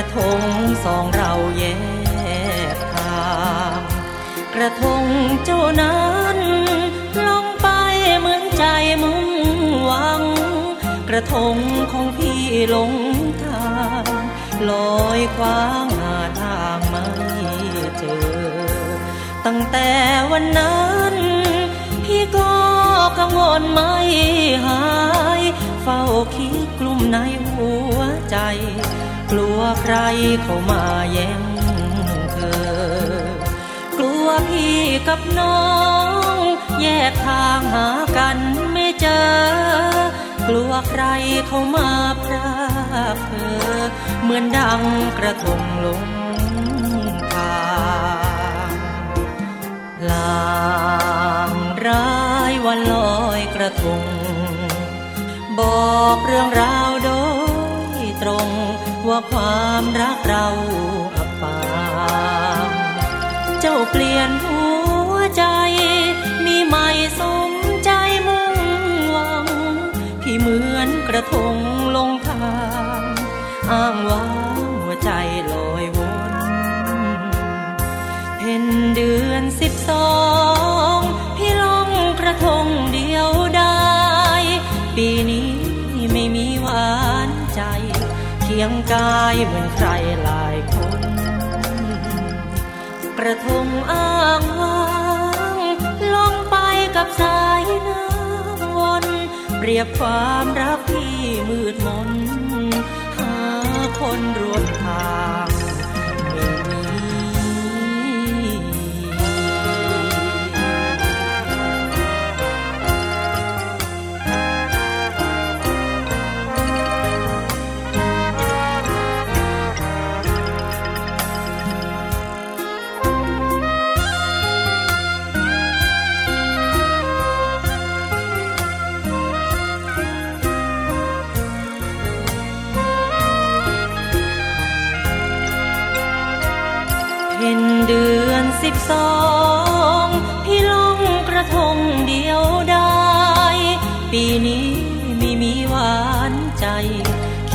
ระทงสองเราแยกทางกระทงเจ้านั้นลงไปเหมือนใจมุ่งหวัง กระทงของพี่หลงทางลอยคว้างหาทางไม่เจอ ตั้งแต่วันนั้น พี่ก็กังวลไม่หาย เฝ้าคิดกลุ่มในหัวใจ กลัวใครเข้ามาแย่งเธอกลัวพี่กับน้อง แยกทางหากันไม่เจอ กลัวใครเข้ามาพรากเธอ เหมือนดังกระทงลงทางลางร้ายวันลอยกระทง บอกเรื่องราว ว่าความรักเราอับปางเจ้าเปลี่ยนหัวใจ มีใหม่สมใจมุ่งหวัง พี่เหมือนกระทงลงทาง อ้างว้างหัวใจลอยวนเพ็นเดือนสิบสอง พี่ลงกระทง ยงกายเหมือนใครหลายคน กระทงอ้างว้างลงไปกับสายน้ำวนเปรียบความรักที่มืดมน หาคนรวมทาง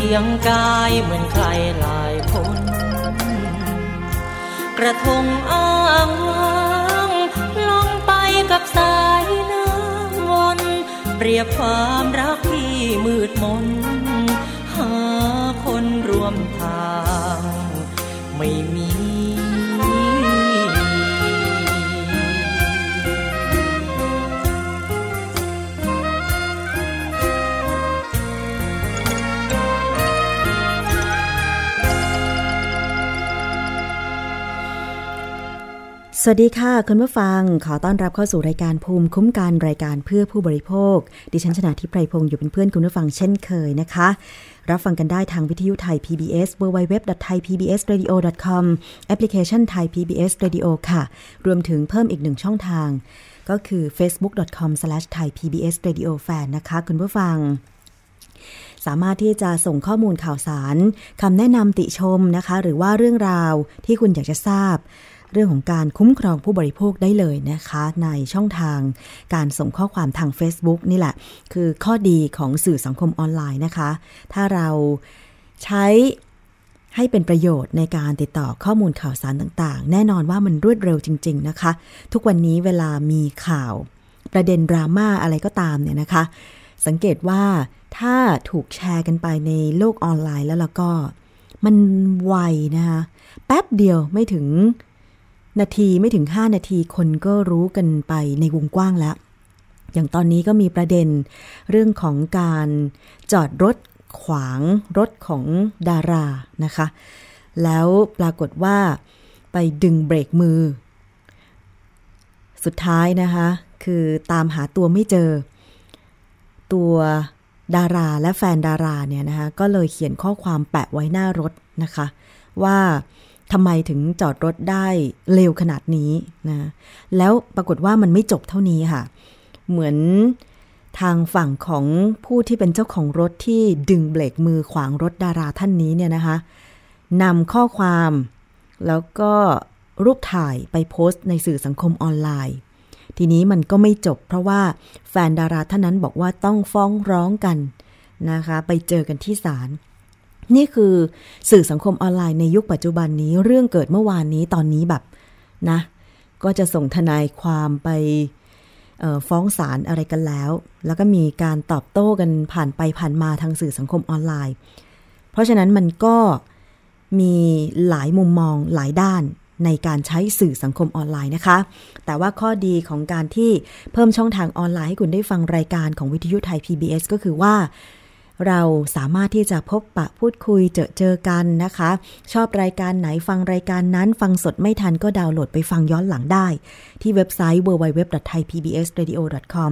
เคียงกายเหมือนใครหลายคน กระทงอ้างว้างลงไปกับสายน้ำวนเปรียบความรักที่มืดมน หาคนร่วมทาง ไม่มี สวัสดีค่ะ คุณผู้ฟัง ขอต้อนรับเข้าสู่รายการภูมิคุ้มกันรายการเพื่อผู้บริโภค ดิฉันชนะทิพไพรพงศ์อยู่เป็นเพื่อนคุณผู้ฟังเช่นเคยนะคะ รับฟังกันได้ทางวิทยุไทย PBS www.thaipbsradio.com แอปพลิเคชัน Thai PBS Radio ค่ะ รวมถึงเพิ่มอีกหนึ่งช่องทาง ก็คือ facebook.com/thaipbsradiofan นะคะ คุณผู้ฟังสามารถที่จะส่งข้อมูลข่าวสารคำแนะนำติชมนะคะ หรือว่าเรื่องราวที่คุณอยากจะทราบ เรื่องของการคุ้มครองผู้บริโภคได้เลยนะคะ ในช่องทางการส่งข้อความทาง Facebook นี่แหละ คือข้อดีของสื่อสังคมออนไลน์นะคะ ถ้าเราใช้ให้เป็นประโยชน์ในการติดต่อข้อมูลข่าวสารต่างๆ แน่นอนว่ามันรวดเร็วจริง ๆ นะคะ ทุกวันนี้เวลามีข่าว ประเด็นดราม่าอะไรก็ตามเนี่ยนะคะ สังเกตว่าถ้าถูกแชร์กันไปในโลกออนไลน์แล้วล้วก็ มันไวนะคะ แป๊บเดียวไม่ถึง นาทีไม่ถึง 5 นาทีคนก็รู้กันไปในวงกว้างแล้ว อย่างตอนนี้ก็มีประเด็นเรื่องของการจอดรถขวางรถของดารานะคะ แล้วปรากฏว่าไปดึงเบรกมือ สุดท้ายนะคะ คือตามหาตัวไม่เจอ ตัวดาราและแฟนดาราเนี่ยนะคะก็เลยเขียนข้อความแปะไว้หน้ารถนะคะ ว่า ทำไมถึงจอดรถได้เร็วขนาดนี้นะแล้วปรากฏว่ามันไม่จบเท่านี้ค่ะ เหมือนทางฝั่งของผู้ที่เป็นเจ้าของรถที่ดึงเบรกมือขวางรถดาราท่านนี้เนี่ยนะคะนำข้อความแล้วก็รูปถ่ายไปโพสต์ในสื่อสังคมออนไลน์ ทีนี้มันก็ไม่จบเพราะว่าแฟนดาราท่านนั้นบอกว่าต้องฟ้องร้องกันนะคะ ไปเจอกันที่ศาล นี่คือสื่อสังคมออนไลน์ในยุคปัจจุบันนี้เรื่องเกิดเมื่อวานนี้ตอนนี้แบบนะ ก็จะส่งทนายความไปฟ้องศาลอะไรกันแล้ว แล้วก็มีการตอบโต้กันผ่านไปผ่านมาทางสื่อสังคมออนไลน์ เพราะฉะนั้นมันก็มีหลายมุมมองหลายด้านในการใช้สื่อสังคมออนไลน์นะคะ แต่ว่าข้อดีของการที่เพิ่มช่องทางออนไลน์ให้คุณได้ฟังรายการของวิทยุไทย PBS ก็คือว่า เราสามารถที่จะพบปะพูดคุยเจอเจอกันนะคะ ชอบรายการไหนฟังรายการนั้น ฟังสดไม่ทันก็ดาวน์โหลดไปฟังย้อนหลังได้ ที่เว็บไซต์ www.thaipbsradio.com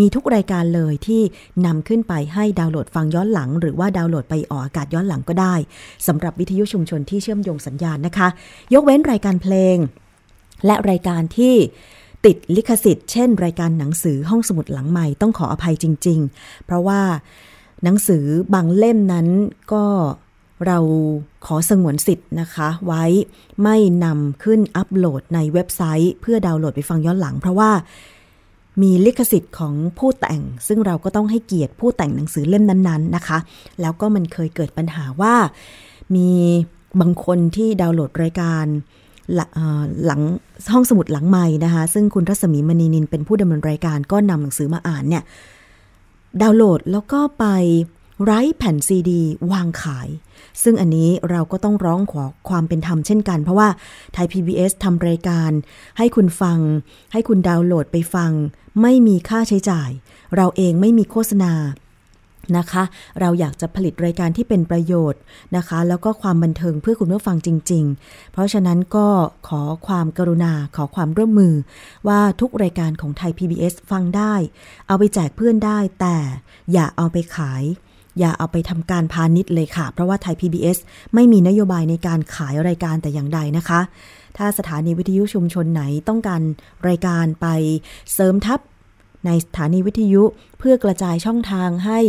มีทุกรายการเลยที่นำขึ้นไปให้ดาวน์โหลดฟังย้อนหลัง หรือว่าดาวน์โหลดไปออกอากาศย้อนหลังก็ได้สำหรับวิทยุชุมชนที่เชื่อมโยงสัญญาณนะคะ ยกเว้นรายการเพลง และรายการที่ติดลิขสิทธิ์เช่น รายการหนังสือห้องสมุดหลังใหม่ต้องขออภัยจริง ๆ เพราะว่า หนังสือบางเล่มนั้นก็เราขอสงวนสิทธิ์นะคะ ไว้ไม่นำขึ้นอัปโหลดในเว็บไซต์ เพื่อดาวน์โหลดไปฟังย้อนหลัง เพราะว่ามีลิขสิทธิ์ของผู้แต่ง ซึ่งเราก็ต้องให้เกียรติผู้แต่งหนังสือเล่มนั้นๆนะคะ แล้วก็มันเคยเกิดปัญหาว่า มีบางคนที่ดาวน์โหลดรายการหลังห้องสมุดหลังใหม่นะคะ ซึ่งคุณรัศมีมณีนินเป็นผู้ดำเนินรายการก็นำหนังสือมาอ่านเนี่ย ดาวน์โหลดแล้วก็ไปไร้แผ่นซีดี วางขาย ซึ่งอันนี้เราก็ต้องร้องขอความเป็นธรรมเช่นกัน เพราะว่าไทย PBS ทำรายการ ให้คุณฟัง ให้คุณดาวน์โหลดไปฟัง ไม่มีค่าใช้จ่าย เราเองไม่มีโฆษณา นะคะ เราอยากจะผลิตรายการที่เป็นประโยชน์นะคะ แล้วก็ความบันเทิงเพื่อคุณผู้ฟังจริง ๆ เพราะฉะนั้นก็ขอความกรุณาขอความร่วมมือ ว่าทุกรายการของไทย PBS ฟังได้ เอาไปแจกเพื่อนได้ แต่อย่าเอาไปขายอย่าเอาไปทำการพาณิชย์เลยค่ะ เพราะว่าไทย PBS ไม่มีนโยบายในการขายรายการแต่อย่างใดนะคะ ถ้าสถานีวิทยุชุมชนไหนต้องการรายการไปเสริมทัพ ในสถานีวิทยุเพื่อกระจายช่องทางให้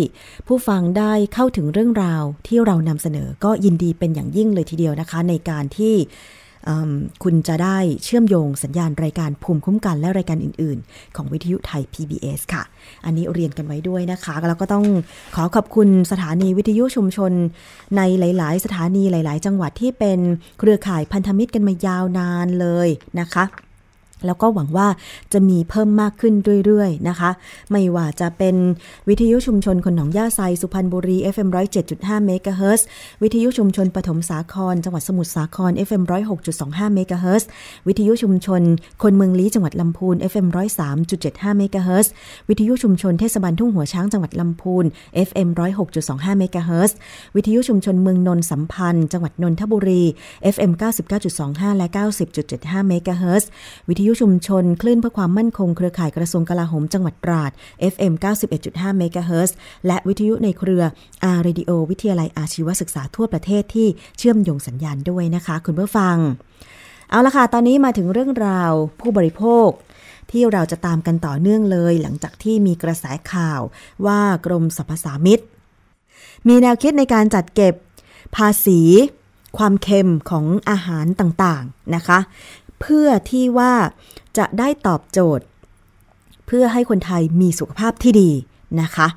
ผู้ฟังได้เข้าถึงเรื่องราวที่เรานำเสนอก็ยินดีเป็นอย่างยิ่งเลยทีเดียวนะคะ ในการที่คุณจะได้เชื่อมโยงสัญญาณรายการภูมิคุ้มกันและรายการอื่น ๆ ของวิทยุไทย PBS ค่ะ อันนี้เรียนกันไว้ด้วยนะคะแล้วก็ต้องขอขอบคุณสถานีวิทยุชุมชน ในหลาย ๆ สถานีหลาย ๆ จังหวัดที่เป็นเครือข่ายพันธมิตรกันมายาวนานเลยนะคะ แล้วก็หวังว่าจะมีเพิ่มมากขึ้นเรื่อยๆนะคะ ไม่ว่าจะเป็นวิทยุชุมชนคนหนองย่าไซสุพรรณบุรี FM 107.5เมกะเฮิรตซ์วิทยุชุมชนปฐมสาคร จังหวัดสมุทรสาคร FM 106.25เมกะเฮิรตซ์วิทยุชุมชนคนเมืองลี้จังหวัดลำพูน FM 103.75เมกะเฮิรตซ์วิทยุชุมชนเทศบาลทุ่งหัวช้างจังหวัดลำพูน FM 106.25เมกะเฮิรตซ์วิทยุชุมชนเมืองนนท์สัมพันธ์ จังหวัดนนทบุรี FM 99.25 และ 90.75เมกะเฮิรตซ์วิทยุชุมชน คลื่นเพื่อความมั่นคงเครือข่ายกระทรวงกลาโหมจังหวัดตราด FM 91.5เมกะเฮิรตซ์และวิทยุในเครือ R-Radio วิทยาลัยอาชีวศึกษาทั่วประเทศที่เชื่อมโยงสัญญาณด้วยนะคะ คุณผู้ฟัง เอาละค่ะ ตอนนี้มาถึงเรื่องราวผู้บริโภคที่เราจะตามกันต่อเนื่องเลย หลังจากที่มีกระแสข่าวว่ากรมสรรพสามิตมีแนวคิดในการจัดเก็บภาษีความเค็มของอาหารต่างๆนะคะ เพื่อที่ว่าจะได้ตอบโจทย์ เพื่อให้คนไทยมีสุขภาพที่ดีนะคะ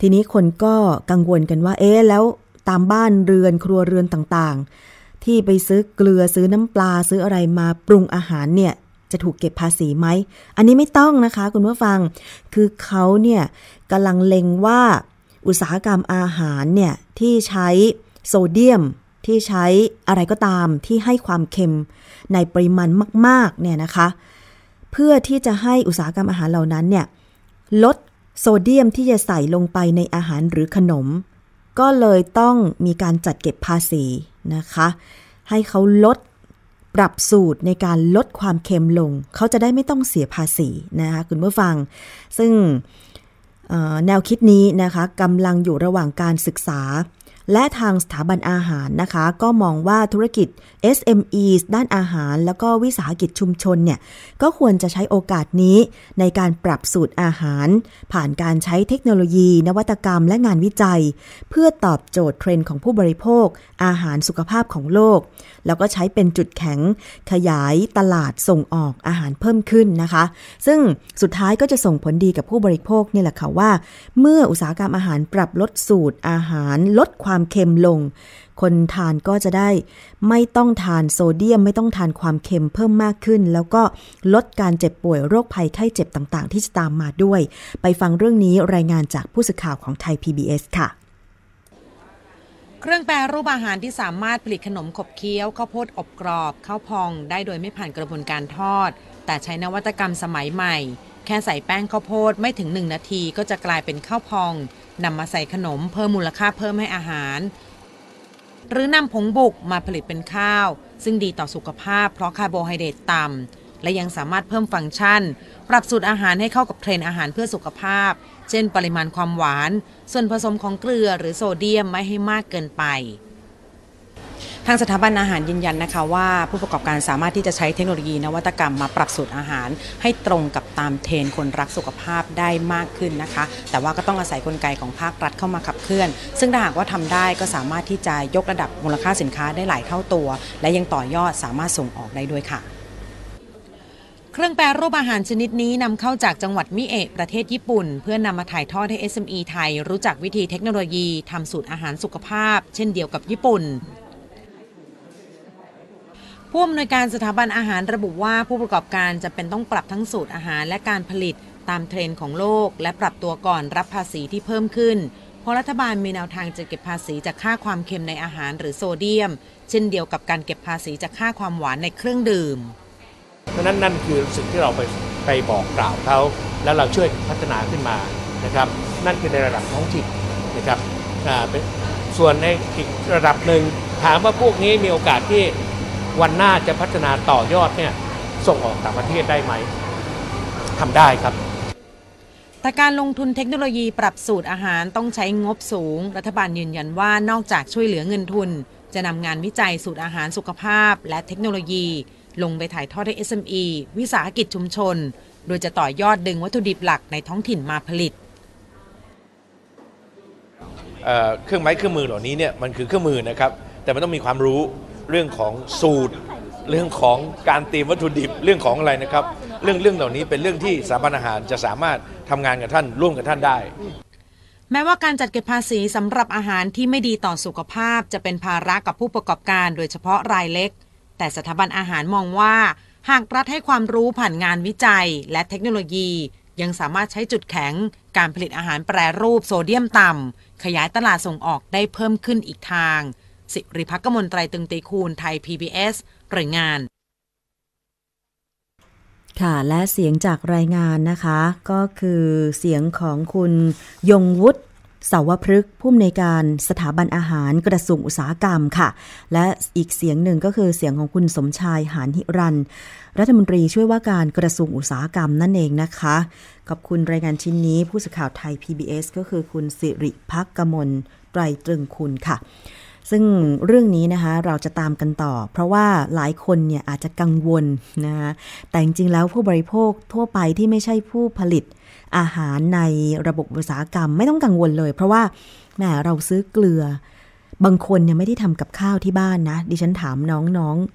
ทีนี้คนก็กังวลกันว่า เอ๊แล้วตามบ้านเรือนครัวเรือนต่างๆ ที่ไปซื้อเกลือซื้อน้ำปลาซื้ออะไรมาปรุงอาหารเนี่ยจะถูกเก็บภาษีไหม อันนี้ไม่ต้องนะคะ คุณผู้ฟัง คือเขาเนี่ยกำลังเล็งว่าอุตสาหกรรมอาหารเนี่ยที่ใช้โซเดียม ที่ใช้อะไรก็ตามที่ให้ความเค็มในปริมาณมากๆเนี่ยนะคะ เพื่อที่จะให้อุตสาหกรรมอาหารเหล่านั้นเนี่ยลดโซเดียมที่จะใส่ลงไปในอาหารหรือขนม ก็เลยต้องมีการจัดเก็บภาษีนะคะ ให้เขาลดปรับสูตรในการลดความเค็มลง เขาจะได้ไม่ต้องเสียภาษีนะคะคุณผู้ฟัง ซึ่งแนวคิดนี้นะคะกำลังอยู่ระหว่างการศึกษา และทางสถาบันอาหารนะคะ ก็มองว่าธุรกิจ SME ด้านอาหาร แล้วก็วิสาหกิจชุมชนเนี่ยก็ควรจะใช้โอกาสนี้ ในการปรับสูตรอาหาร ผ่านการใช้เทคโนโลยี นวัตกรรมและงานวิจัย เพื่อตอบโจทย์เทรนด์ของผู้บริโภค อาหารสุขภาพของโลก แล้วก็ใช้เป็นจุดแข็งขยายตลาดส่งออกอาหารเพิ่มขึ้นนะคะ ซึ่งสุดท้ายก็จะส่งผลดีกับผู้บริโภคนี่แหละค่ะว่า เมื่ออุตสาหกรรมอาหารปรับลดสูตรอาหารลดความความเค็มลง คนทานก็จะได้ไม่ต้องทานโซเดียม ไม่ต้องทานความเค็มเพิ่มมากขึ้น แล้วก็ลดการเจ็บป่วยโรคภัยไข้เจ็บต่างๆ ที่จะตามมาด้วย ไปฟังเรื่องนี้รายงานจากผู้สื่อข่าวของไทย PBS ค่ะเครื่องแปรรูปอาหารที่สามารถผลิตขนมขบเคี้ยวข้าวโพดอบกรอบข้าวพองได้โดยไม่ผ่านกระบวนการทอด แต่ใช้นวัตกรรมสมัยใหม่ แค่ใส่แป้งข้าวโพดไม่ถึง 1 นาทีก็จะกลายเป็นข้าวพองนำมาใส่ขนมเพิ่มมูลค่าเพิ่มให้อาหาร หรือนำผงบุกมาผลิตเป็นข้าว ซึ่งดีต่อสุขภาพเพราะคาร์โบไฮเดรตต่ำและยังสามารถเพิ่มฟังก์ชัน ปรับสูตรอาหารให้เข้ากับเทรนอาหารเพื่อสุขภาพ เช่น ปริมาณความหวาน ส่วนผสมของเกลือหรือโซเดียมไม่ให้มากเกินไป ทางสถาบันอาหารยืนยันนะคะว่า ผู้ประกอบการสามารถที่จะใช้เทคโนโลยีนวัตกรรมมาปรับสูตรอาหาร ให้ตรงกับตามเทรนคนรักสุขภาพได้มากขึ้นนะคะ แต่ว่าก็ต้องอาศัยกลไกของภาครัฐเข้ามาขับเคลื่อน ซึ่งถ้าหากว่าทำได้ก็สามารถที่จะยกระดับมูลค่าสินค้าได้หลายเท่าตัว และยังต่อยอดสามารถส่งออกได้ด้วยค่ะเครื่องแปรรูปอาหารชนิดนี้นำเข้าจากจังหวัดมิเอะประเทศญี่ปุ่น เพื่อนำมาถ่ายทอดให้ SME ไทย รู้จักวิธีเทคโนโลยีทำสูตรอาหารสุขภาพ เช่นเดียวกับญี่ปุ่น ผู้อำนวยการสถาบันอาหารระบุว่าผู้ประกอบการจะเป็นต้องปรับทั้งสูตรอาหารและการผลิตตามเทรนด์ของโลก และปรับตัวก่อนรับภาษีที่เพิ่มขึ้น เพราะรัฐบาลมีแนวทางจะเก็บภาษีจากค่าความเค็มในอาหารหรือโซเดียม เช่นเดียวกับการเก็บภาษีจากค่าความหวานในเครื่องดื่มเพราะนั้นนั่นคือสิ่งที่เราไปไปบอกกล่าวเขาแล้วเราช่วยพัฒนาขึ้นมานะครับนั่นคือในระดับท้องถิ่นนะครับส่วนในอีกระดับหนึ่งถามว่าพวกนี้มีโอกาสที่ วันหน้าจะพัฒนาต่อยอดเนี่ยส่งออกต่างประเทศได้ไหมทำได้ครับ แต่การลงทุนเทคโนโลยีปรับสูตรอาหารต้องใช้งบสูง รัฐบาลยืนยันว่านอกจากช่วยเหลือเงินทุน จะนำงานวิจัยสูตรอาหารสุขภาพ และเทคโนโลยี ลงไปถ่ายทอดให้ SME วิสาหกิจชุมชน โดยจะต่อยอดดึงวัตถุดิบหลักในท้องถิ่นมาผลิตเครื่องไม้เครื่องมือเหล่านี้เนี่ยมันคือเครื่องมือนะครับ แต่มันต้องมีความรู้ เรื่องของสูตร เรื่องของการเตรียมวัตถุดิบเรื่องของอะไรนะครับ เรื่องเรื่องเหล่านี้เป็นเรื่องที่สถาบันอาหารจะสามารถทำงานกับท่านร่วมกับท่านได้ แม้ว่าการจัดเก็บภาษีสำหรับอาหารที่ไม่ดีต่อสุขภาพจะเป็นภาระกับผู้ประกอบการโดยเฉพาะรายเล็ก แต่สถาบันอาหารมองว่า หากรัฐให้ความรู้ผ่านงานวิจัย และเทคโนโลยี ยังสามารถใช้จุดแข็ง การผลิตอาหารแปรรูปโซเดียมต่ำขยายตลาดส่งออกได้เพิ่มขึ้นอีกทาง สิริพักกมลไตรตึงตีคูณไทย PBS รายงาน ค่ะ และเสียงจากรายงานนะคะ ก็คือเสียงของคุณยงวุฒิสาวพฤกษ์ผู้อำนวยการสถาบันอาหารกระทรวงอุตสาหกรรมค่ะ และอีกเสียงหนึ่งก็คือเสียงของคุณสมชายหานหิรัน รัฐมนตรีช่วยว่าการกระทรวงอุตสาหกรรมนั่นเองนะคะ ขอบคุณรายงานชิ้นนี้ผู้สื่อข่าวไทย PBS ก็คือคุณสิริพักกมลไตรตรึงคุณค่ะ ซึ่งเรื่องนี้นะคะเราจะตามกันต่อ เพราะว่าหลายคนเนี่ยอาจจะกังวลนะคะแต่จริงๆแล้วผู้บริโภคทั่วไปที่ไม่ใช่ผู้ผลิตอาหารในระบบอุตสาหกรรมไม่ต้องกังวลเลย เพราะว่าแหมเราซื้อเกลือบางคนเนี่ยไม่ได้ทำกับข้าวที่บ้านนะ ดิฉันถามน้องๆ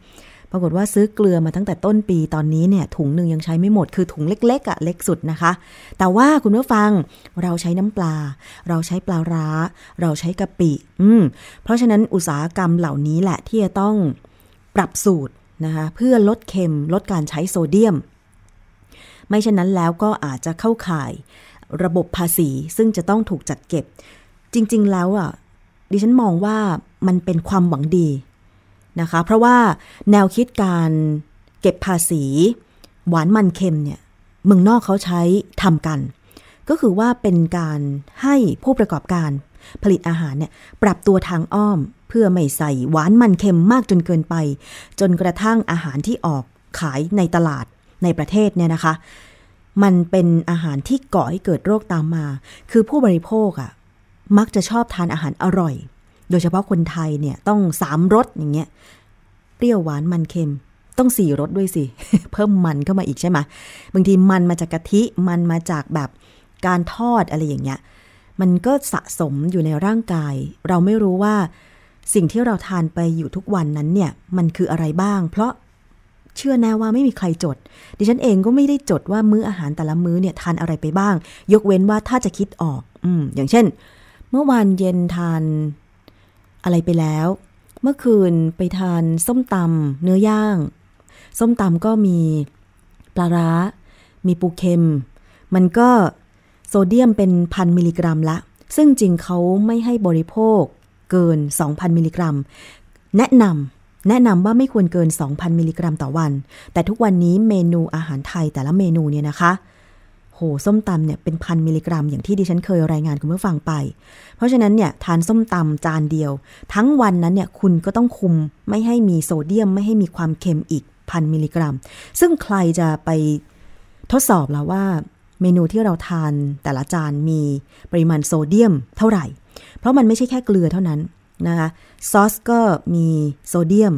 ปรากฏว่าซื้อเกลือมาตั้งแต่ต้นปีตอนนี้เนี่ยถุงหนึ่งยังใช้ไม่หมดคือถุงเล็กๆอะ่ะเล็กสุดนะคะ แต่ว่าคุณผู้ฟังเราใช้น้ำปลา เราใช้ปลาร้า เราใช้กะปิ อืมเพราะฉะนั้นอุตสาหกรรมเหล่านี้แหละที่จะต้องปรับสูตรนะคะเพื่อลดเค็มลดการใช้โซเดียม ไม่เช่นนั้นแล้วก็อาจจะเข้าข่ายระบบภาษีซึ่งจะต้องถูกจัดเก็บ จริง ๆ แล้วอะดิฉันมองว่ามันเป็นความหวังดี นะคะ เพราะว่าแนวคิดการเก็บภาษี หวานมันเค็มเนี่ยเมืองนอกเขาใช้ทำกัน ก็คือว่าเป็นการให้ผู้ประกอบการผลิตอาหารเนี่ยปรับตัวทางอ้อมเพื่อไม่ใส่หวานมันเค็มมากจนเกินไป จนกระทั่งอาหารที่ออกขายในตลาดในประเทศเนี่ยนะคะ มันเป็นอาหารที่ก่อให้เกิดโรคตามมา คือผู้บริโภคอะ่ะมักจะชอบทานอาหารอร่อย โดยเฉพาะคนไทยเนี่ยต้องสามรสอย่างเงี้ยเปรี้ยวหวานมันเค็มต้องสี่รสด้วยสิ เพิ่มมันเข้ามาอีกใช่ไหมบางทีมันมาจากกะทิมันมาจากแบบการทอดอะไรอย่างเงี้ยมันก็สะสมอยู่ในร่างกาย เราไม่รู้ว่าสิ่งที่เราทานไปอยู่ทุกวันนั้นเนี่ยมันคืออะไรบ้าง เพราะเชื่อแน่ว่าไม่มีใครจด ดิฉันเองก็ไม่ได้จดว่ามื้ออาหารแต่ละมื้อเนี่ยทานอะไรไปบ้าง ยกเว้นว่าถ้าจะคิดออก อืมอย่างเช่น เมื่อวานเย็นทาน อะไรไปแล้ว เมื่อคืนไปทานส้มตำเนื้อย่าง ส้มตำก็มีปลาร้า มีปูเค็ม มันก็โซเดียมเป็นพันมิลลิกรัมละ ซึ่งจริงเขาไม่ให้บริโภคเกิน 2,000 มิลลิกรัม แนะนำแนะนำว่าไม่ควรเกิน 2,000 มิลลิกรัมต่อวัน แต่ทุกวันนี้เมนูอาหารไทยแต่ละเมนูเนี่ยนะคะ ส้มตำเนี่ยเป็นพันมิลลิกรัม อย่างที่ดิฉันเคยรายงานคุณผู้ฟังไป เพราะฉะนั้นเนี่ยทานส้มตำจานเดียว ทั้งวันนั้นเนี่ยคุณก็ต้องคุมไม่ให้มีโซเดียม ไม่ให้มีความเค็มอีกพันมิลลิกรัม ซึ่งใครจะไปทดสอบแล้วว่าเมนูที่เราทานแต่ละจานมีปริมาณโซเดียมเท่าไหร่ เพราะมันไม่ใช่แค่เกลือเท่านั้นนะคะซอสก็มีโซเดียม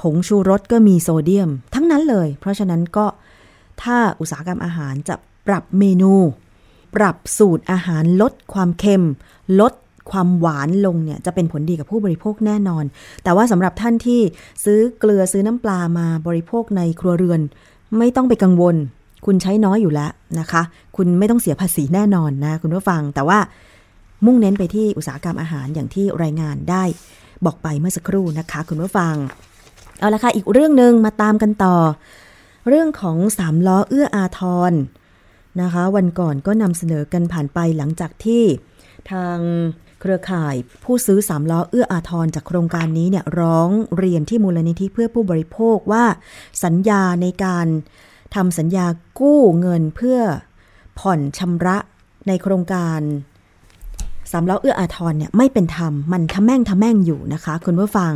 ผงชูรสก็มีโซเดียม ทั้งนั้นเลย เพราะฉะนั้นก็ถ้าอุตสาหกรรมอาหารจะ ปรับเมนู ปรับสูตรอาหารลดความเค็ม ลดความหวานลงเนี่ยจะเป็นผลดีกับผู้บริโภคแน่นอน แต่ว่าสำหรับท่านที่ซื้อเกลือซื้อน้ำปลามาบริโภคในครัวเรือน ไม่ต้องไปกังวล คุณใช้น้อยอยู่แล้วนะคะ คุณไม่ต้องเสียภาษีแน่นอนนะคุณผู้ฟัง แต่ว่ามุ่งเน้นไปที่อุตสาหกรรมอาหารอย่างที่รายงานได้ บอกไปเมื่อสักครู่นะคะ คุณผู้ฟัง เอาละค่ะอีกเรื่องหนึ่งมาตามกันต่อ เรื่องของสามล้อเอื้ออาทร นะคะ วันก่อนก็นำเสนอกันผ่านไปหลังจากที่ทางเครือข่ายผู้ซื้อสามล้อเอื้ออาทรจากโครงการนี้เนี่ยร้องเรียนที่มูลนิธิเพื่อผู้บริโภคว่าสัญญาในการทำสัญญากู้เงินเพื่อผ่อนชำระในโครงการสามล้อเอื้ออาทรเนี่ยไม่เป็นธรรมมันทำแม่งทำแม่งอยู่นะคะ คุณผู้ฟัง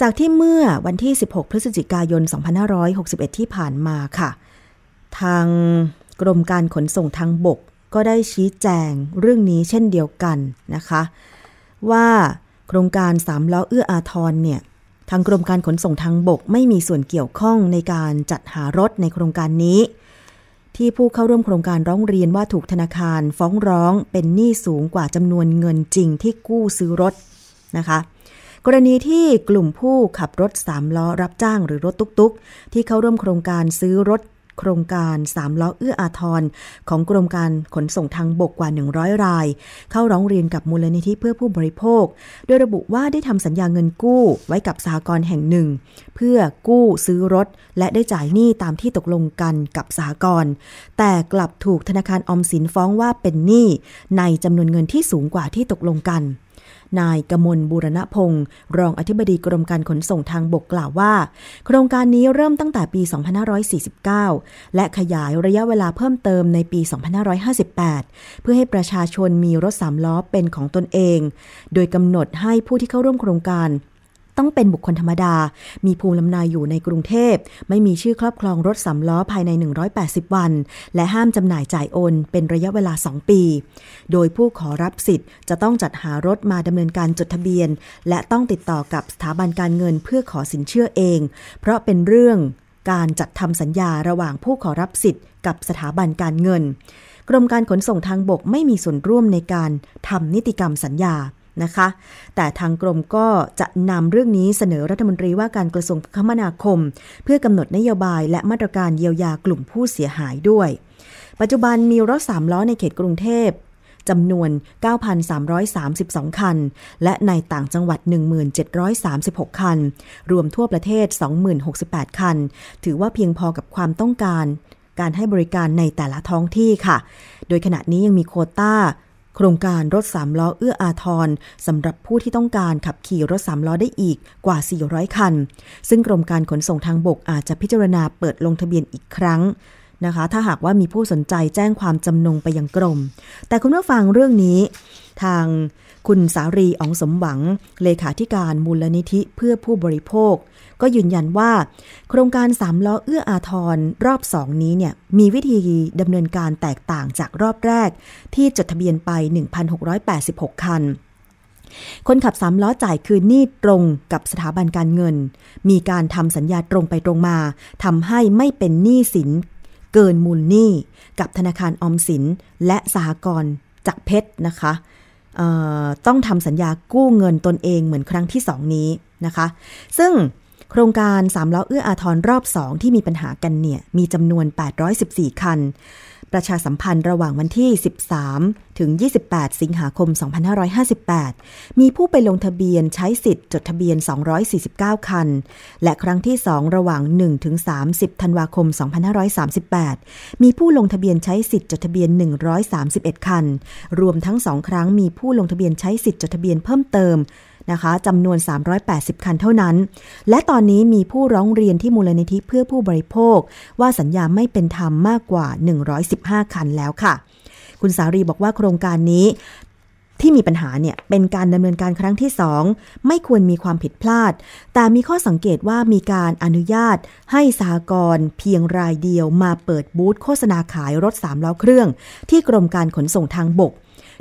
จากที่เมื่อวันที่ 16 พฤศจิกายน 2561 ที่ผ่านมาค่ะ ทาง กรมการขนส่งทางบกก็ได้ชี้แจงเรื่องนี้เช่นเดียวกันนะคะ ว่าโครงการสามล้อเอื้ออาทรเนี่ยทางกรมการขนส่งทางบกไม่มีส่วนเกี่ยวข้องในการจัดหารถในโครงการนี้ ที่ผู้เข้าร่วมโครงการร้องเรียนว่าถูกธนาคารฟ้องร้องเป็นหนี้สูงกว่าจำนวนเงินจริงที่กู้ซื้อรถนะคะ กรณีที่กลุ่มผู้ขับรถสามล้อรับจ้างหรือรถตุ๊กๆ ที่เข้าร่วมโครงการซื้อรถ โครงการสามล้อเอื้ออาทรของกรมการขนส่งทางบกกว่า 100 ราย เข้าร้องเรียนกับมูลนิธิเพื่อผู้บริโภค โดยระบุว่าได้ทำสัญญาเงินกู้ไว้กับสหกรณ์แห่งหนึ่ง เพื่อกู้ซื้อรถ และได้จ่ายหนี้ตามที่ตกลงกันกับสหกรณ์แต่กลับถูกธนาคารออมสินฟ้องว่าเป็นหนี้ในจำนวนเงินที่สูงกว่าที่ตกลงกัน นายกมลบูรณพงศ์รองอธิบดีกรมการขนส่งทางบกกล่าวว่า โครงการนี้เริ่มตั้งแต่ปี 2549 และขยายระยะเวลาเพิ่มเติมในปี 2558 เพื่อให้ประชาชนมีรถสามล้อเป็นของตนเอง โดยกำหนดให้ผู้ที่เข้าร่วมโครงการ ต้องเป็นบุคคลธรรมดา มีภูมิลำนาอยู่ในกรุงเทพ ไม่มีชื่อครอบครองรถสามล้อภายใน 180 วัน และห้ามจำหน่ายจ่ายโอน เป็นระยะเวลา 2 ปี โดยผู้ขอรับสิทธิ์จะต้องจัดหารถมาดำเนินการจดทะเบียน และต้องติดต่อกับสถาบันการเงินเพื่อขอสินเชื่อเอง เพราะเป็นเรื่องการจัดทำสัญญาระหว่างผู้ขอรับสิทธิ์กับสถาบันการเงิน กรมการขนส่งทางบกไม่มีส่วนร่วมในการทำนิติกรรมสัญญา นะคะ แต่ทางกรมก็จะนำเรื่องนี้เสนอรัฐมนตรีว่าการกระทรวงคมนาคม เพื่อกำหนดนโยบายและมาตรการเยียวยากลุ่มผู้เสียหายด้วย ปัจจุบันมีรถสามล้อในเขตกรุงเทพจำนวน 9,332 คัน และในต่างจังหวัด 1736 คัน รวมทั่วประเทศ 2068 คัน ถือว่าเพียงพอกับความต้องการ การให้บริการในแต่ละท้องที่ค่ะ โดยขณะนี้ยังมีโคต้า โครงการรถสามล้อเอื้ออาทรสำหรับผู้ที่ต้องการขับขี่รถสามล้อได้อีกกว่า 400 คัน ซึ่งกรมการขนส่งทางบกอาจจะพิจารณาเปิดลงทะเบียนอีกครั้งนะคะ ถ้าหากว่ามีผู้สนใจแจ้งความจำนงไปยังกรม แต่คุณผู้ฟังเรื่องนี้ ทางคุณสารีอองสมหวัง เลขาธิการมูลนิธิเพื่อผู้บริโภค ก็ยืนยันว่า โครงการสามล้อเอื้ออาทรรอบสองนี้เนี่ยมีวิธีดำเนินการแตกต่างจากรอบแรก ที่จดทะเบียนไป 1,686 คัน คนขับสามล้อจ่ายคืนหนี้ตรงกับสถาบันการเงิน มีการทำสัญญาตรงไปตรงมาทำให้ไม่เป็นหนี้สินเกินมูลหนี้กับธนาคารออมสินและสหกรณ์จากเพชรนะคะต้องทำสัญญากู้เงินตนเองเหมือนครั้งที่2นี้นะคะ ซึ่ง โครงการสามล้อเอื้ออาทรรอบ2ที่มีปัญหากันเนี่ย มีจำนวน 814 คัน ประชาสัมพันธ์ระหว่างวันที่ 13 ถึง 28 สิงหาคม 2558 มีผู้ไปลงทะเบียนใช้สิทธิ์จดทะเบียน 249 คัน และครั้งที่ 2 ระหว่าง 1 ถึง 30 ธันวาคม 2538 มีผู้ลงทะเบียนใช้สิทธิ์จดทะเบียน 131 คัน รวมทั้ง2ครั้งมีผู้ลงทะเบียนใช้สิทธิ์จดทะเบียนเพิ่มเติม นะคะจำนวน 380 คันเท่านั้น และตอนนี้มีผู้ร้องเรียนที่มูลนิธิเพื่อผู้บริโภค ว่าสัญญาไม่เป็นธรรมมากกว่า 115 คันแล้วค่ะ คุณสารีบอกว่าโครงการนี้ที่มีปัญหาเนี่ยเป็นการดำเนินการครั้งที่สองไม่ควรมีความผิดพลาด แต่มีข้อสังเกตว่ามีการอนุญาต ให้สากรเพียงรายเดียวมาเปิดบูธโฆษณาขายรถสามล้อเครื่อง ที่กรมการขนส่งทางบก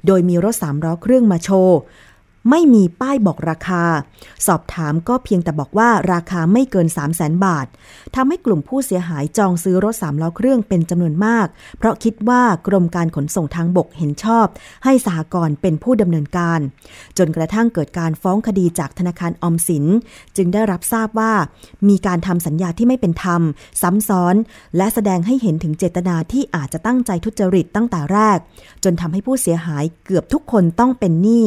โดยมีรถสามล้อเครื่องมาโชว์ ไม่มีป้ายบอกราคา สอบถามก็เพียงแต่บอกว่าราคาไม่เกิน 3 0 0แสนบาททำให้กลุ่มผู้เสียหายจองซื้อรถสามล้อเครื่องเป็นจำนวนมาก เพราะคิดว่ากรมการขนส่งทางบกเห็นชอบ ให้สหกรณ์เป็นผู้ดำเนินการ จนกระทั่งเกิดการฟ้องคดีจากธนาคารอมสิน จึงได้รับทราบว่า มีการทำสัญญาที่ไม่เป็นธรรม ซ้ำซ้อน และแสดงให้เห็นถึงเจตนาที่อาจจะตั้งใจทุจริตตั้งแต่แรก จนทำให้ผู้เสียหายเกือบทุกคนต้องเป็นหนี้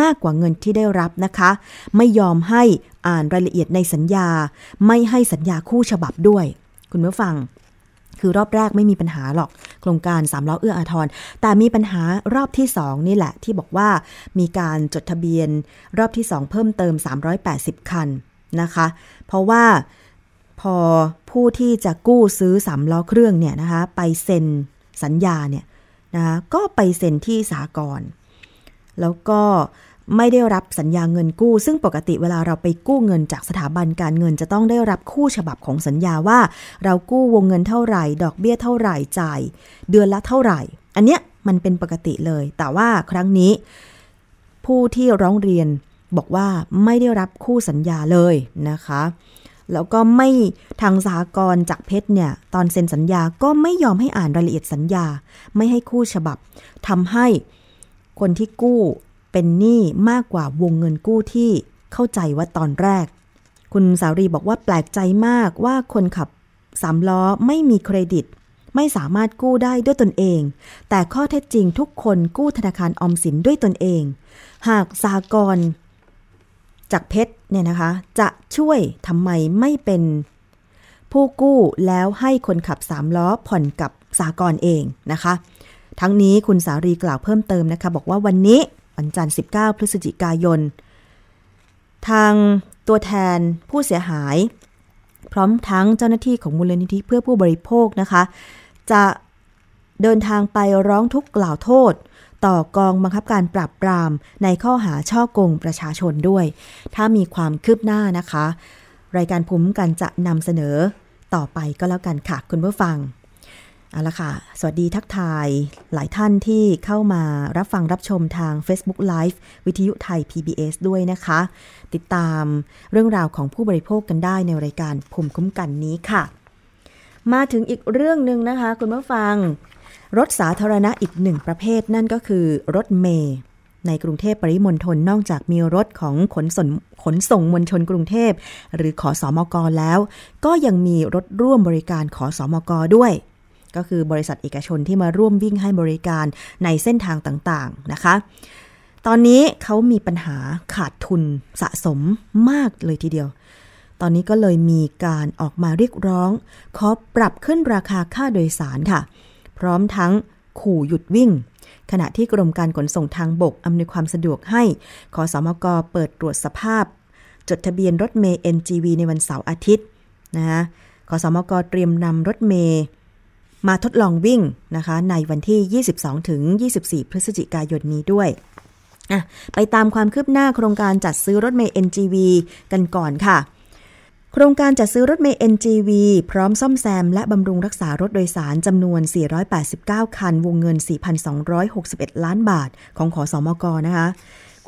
มากกว่าเงินที่ได้รับนะคะ ไม่ยอมให้อ่านรายละเอียดในสัญญา ไม่ให้สัญญาคู่ฉบับด้วย คุณผู้ฟัง คือรอบแรกไม่มีปัญหาหรอก โครงการสามล้อเอื้ออาทร แต่มีปัญหารอบที่สองนี่แหละ ที่บอกว่ามีการจดทะเบียน รอบที่สองเพิ่มเติม 380 คันนะคะ เพราะว่าพอผู้ที่จะกู้ซื้อสามล้อเครื่องเนี่ยนะคะไปเซ็นสัญญาเนี่ยนะคะก็ไปเซ็นที่สากลแล้วก็ ไม่ได้รับสัญญาเงินกู้ ซึ่งปกติเวลาเราไปกู้เงินจากสถาบันการเงินจะต้องได้รับคู่ฉบับของสัญญาว่า เรากู้วงเงินเท่าไหร่ ดอกเบี้ยเท่าไหร่จ่าย เดือนละเท่าไหร่ อันเนี้ยมันเป็นปกติเลย แต่ว่าครั้งนี้ ผู้ที่ร้องเรียนบอกว่าไม่ได้รับคู่สัญญาเลยนะคะ แล้วก็ไม่ทางสากรจากเพชรเนี่ยตอนเซ็นสัญญาก็ไม่ยอมให้อ่านรายละเอียดสัญญา ไม่ให้คู่ฉบับทำให้คนที่กู้ เป็นหนี้มากกว่าวงเงินกู้ที่เข้าใจว่าตอนแรก คุณสารีบอกว่าแปลกใจมากว่าคนขับสามล้อไม่มีเครดิต ไม่สามารถกู้ได้ด้วยตนเอง แต่ข้อเท็จจริงทุกคนกู้ธนาคารออมสินด้วยตนเอง หากสากรจากเพชรเนี่ยนะคะ จะช่วยทำไมไม่เป็นผู้กู้แล้วให้คนขับสามล้อผ่อนกับสากรเองนะคะ ทั้งนี้คุณสารีกล่าวเพิ่มเติมนะคะ บอกว่าวันนี้ วันจันทร์ 19 พฤศจิกายน ทางตัวแทนผู้เสียหาย พร้อมทั้งเจ้าหน้าที่ของมูลนิธิเพื่อผู้บริโภคนะคะ จะเดินทางไปร้องทุกข์กล่าวโทษ ต่อกองบังคับการปราบปราม ในข้อหาช่อกงประชาชนด้วย ถ้ามีความคืบหน้านะคะ รายการภูมิกันจะนำเสนอต่อไปก็แล้วกันค่ะคุณผู้ฟัง เอาละค่ะ สวัสดีทักทายหลายท่านที่เข้ามารับฟังรับชมทาง Facebook Live วิทยุไทย PBS ด้วยนะคะ ติดตามเรื่องราวของผู้บริโภคกันได้ในรายการภูมิคุ้มกันนี้ค่ะ มาถึงอีกเรื่องหนึ่งนะคะ คุณผู้ฟัง รถสาธารณะอีกหนึ่งประเภทนั่นก็คือรถเมย์ในกรุงเทพปริมณฑลนอกจากมีรถของขนส่งขนส่งมวลชนกรุงเทพ หรือขอสอมกแล้ว ก็ยังมีรถร่วมบริการขอสอมกด้วย ก็คือบริษัทเอกชนที่มาร่วมวิ่งให้บริการในเส้นทางต่างๆนะคะ ตอนนี้เขามีปัญหาขาดทุนสะสมมากเลยทีเดียว ตอนนี้ก็เลยมีการออกมาเรียกร้อง ขอปรับขึ้นราคาค่าโดยสารค่ะ พร้อมทั้งขู่หยุดวิ่ง ขณะที่กรมการขนส่งทางบกอำนวยความสะดวกให้ขอสอมกเปิดตรวจสภาพ จดทะเบียนรถเมย์ NGV ในวันเสาร์อาทิตย์นะคะขอสอมกเตรียมนำรถเมย์ มาทดลองวิ่งนะคะ ในวันที่ 22 ถึง 24 พฤศจิกายนนี้ด้วย ไปตามความคืบหน้าโครงการจัดซื้อรถเมย์ NGV กันก่อนค่ะ โครงการจัดซื้อรถเมย์ NGV พร้อมซ่อมแซม และบำรุงรักษารถโดยสารจำนวน 489 คัน วงเงิน 4,261 ล้านบาทของขอสอมกนะคะ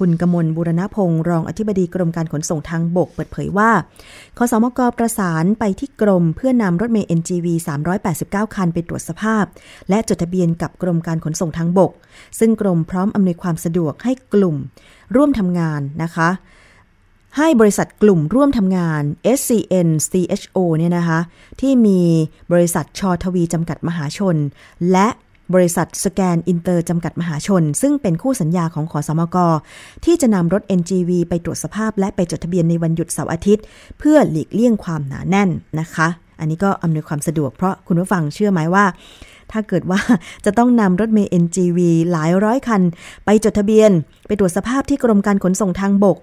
คุณกมลบุรณพงศ์รองอธิบดีกรมการขนส่งทางบกเปิดเผยว่าคสมกประสานไปที่กรมเพื่อนำรถเมล์ NGV 389 คันไปตรวจสภาพ และจดทะเบียนกับกรมการขนส่งทางบก ซึ่งกรมพร้อมอำนวยความสะดวกให้กลุ่ม ร่วมทำงานนะคะให้บริษัทกลุ่มร่วมทำงาน SCN CHO เนี่ยนะคะ ที่มีบริษัทช ทวีจำกัดมหาชน และ บริษัทสแกนอินเตอร์จำกัดมหาชน ซึ่งเป็นคู่สัญญาของขอสมก ที่จะนำรถ NGV ไปตรวจสภาพ และไปจดทะเบียนในวันหยุดเสาร์อาทิตย์ เพื่อหลีกเลี่ยงความหนาแน่นนะคะ อันนี้ก็อำนวยความสะดวกเพราะคุณผู้ฟังเชื่อไหมว่า ถ้าเกิดว่าจะต้องนำรถเมล์ NGV หลายร้อยคัน ไปจดทะเบียน ไปตรวจสภาพที่กรมการขนส่งทางบก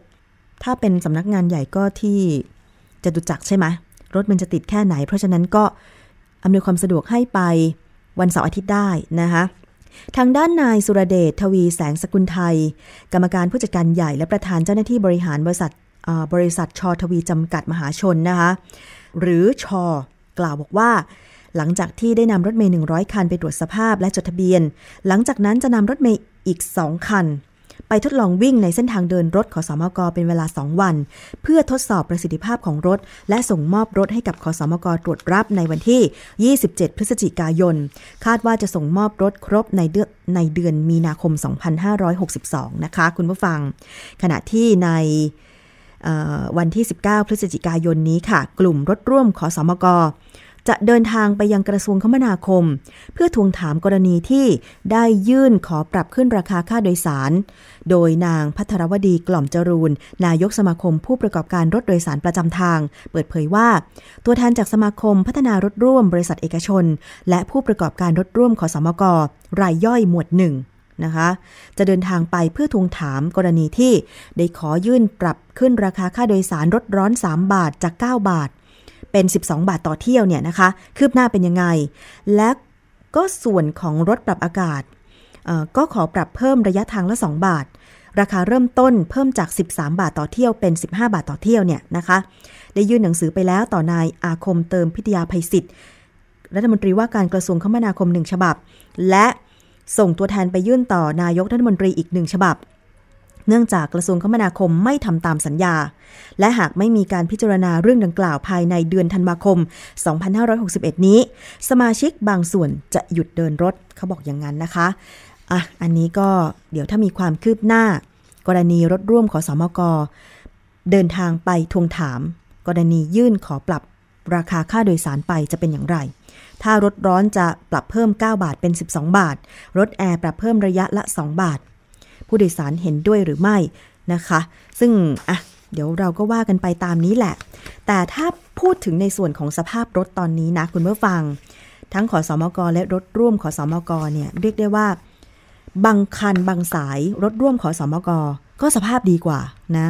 ถ้าเป็นสำนักงานใหญ่ก็ที่จะดุจักใช่ไหมรถมันจะติดแค่ไหน เพราะฉะนั้นก็อำนวยความสะดวกให้ไป วันเสาร์อาทิตย์ได้นะคะทางด้านนายสุรเดชทวีแสงสกุลไทย กรรมการผู้จัดการใหญ่และประธานเจ้าหน้าที่บริหารบริษัทบริษัทชอทวีจำกัดมหาชนนะคะหรือชอกล่าวบอกว่า หลังจากที่ได้นำรถเมย์100 คันไปตรวจสภาพและจดทะเบียน หลังจากนั้นจะนำรถเมย์อีก 2 คัน ไปทดลองวิ่งในเส้นทางเดินรถขอสมกเป็นเวลา 2 วัน เพื่อทดสอบประสิทธิภาพของรถ และส่งมอบรถให้กับขอสมกตรวจรับในวันที่ 27 พฤศจิกายน คาดว่าจะส่งมอบรถครบในเดือนในเดือนมีนาคม 2562 นะคะ คุณผู้ฟัง ขณะที่ในวันที่ 19 พฤศจิกายนนี้ค่ะ กลุ่มรถร่วมขอสมก จะเดินทางไปยังกระทรวงคมนาคม เพื่อทวงถามกรณีที่ได้ยื่นขอปรับขึ้นราคาค่าโดยสาร โดยนางพัทรวดีกล่อมจรูน นายกสมาคมผู้ประกอบการรถโดยสารประจำทาง เปิดเผยว่า ตัวแทนจากสมาคมพัฒนารถร่วมบริษัทเอกชน และผู้ประกอบการรถร่วมขอสมกรายย่อยหมวดหนึ่งนะคะจะเดินทางไปเพื่อทวงถามกรณีที่ ได้ขอยื่นปรับขึ้นราคาค่าโดยสารรถร้อน 3 บาทจาก 9 บาท เป็น 12 บาทต่อเที่ยวเนี่ยนะคะ คืบหน้าเป็นยังไง และก็ส่วนของรถปรับอากาศ ก็ขอปรับเพิ่มระยะทางละ 2 บาท ราคาเริ่มต้นเพิ่มจาก 13 บาทต่อเที่ยวเป็น 15 บาทต่อเที่ยวเนี่ยนะคะ ได้ยื่นหนังสือไปแล้วต่อนายอาคมเติมพิทยาภัยศิษย์รัฐมนตรีว่าการกระทรวงคมนาคมหนึ่งฉบับ และส่งตัวแทนไปยื่นต่อนายกรัฐมนตรีอีกหนึ่งฉบับ เนื่องจากกระทรวงคมนาคมไม่ทำตามสัญญา และหากไม่มีการพิจารณาเรื่องดังกล่าวภายในเดือนธันวาคม 2561 นี้ สมาชิกบางส่วนจะหยุดเดินรถเขาบอกอย่างนั้นนะคะอะอันนี้ก็เดี๋ยวถ้ามีความคืบหน้า กรณีรถร่วมขอสอมกเดินทางไปทวงถาม กรณียื่นขอปรับราคาค่าโดยสารไปจะเป็นอย่างไร ถ้ารถร้อนจะปรับเพิ่ม 9 บาทเป็น 12 บาท รถแอร์ปรับเพิ่มระยะละ 2 บาท ผู้โดยสารเห็นด้วยหรือไม่นะคะ ซึ่งอะเดี๋ยวเราก็ว่ากันไปตามนี้แหละ แต่ถ้าพูดถึงในส่วนของสภาพรถตอนนี้นะคุณเมื่อฟัง ทั้งขอสอมกและรถร่วมขอสอมกเนี่ยเรียกได้ว่า บางคันบางสายรถร่วมขอสอมกก็สภาพดีกว่านะ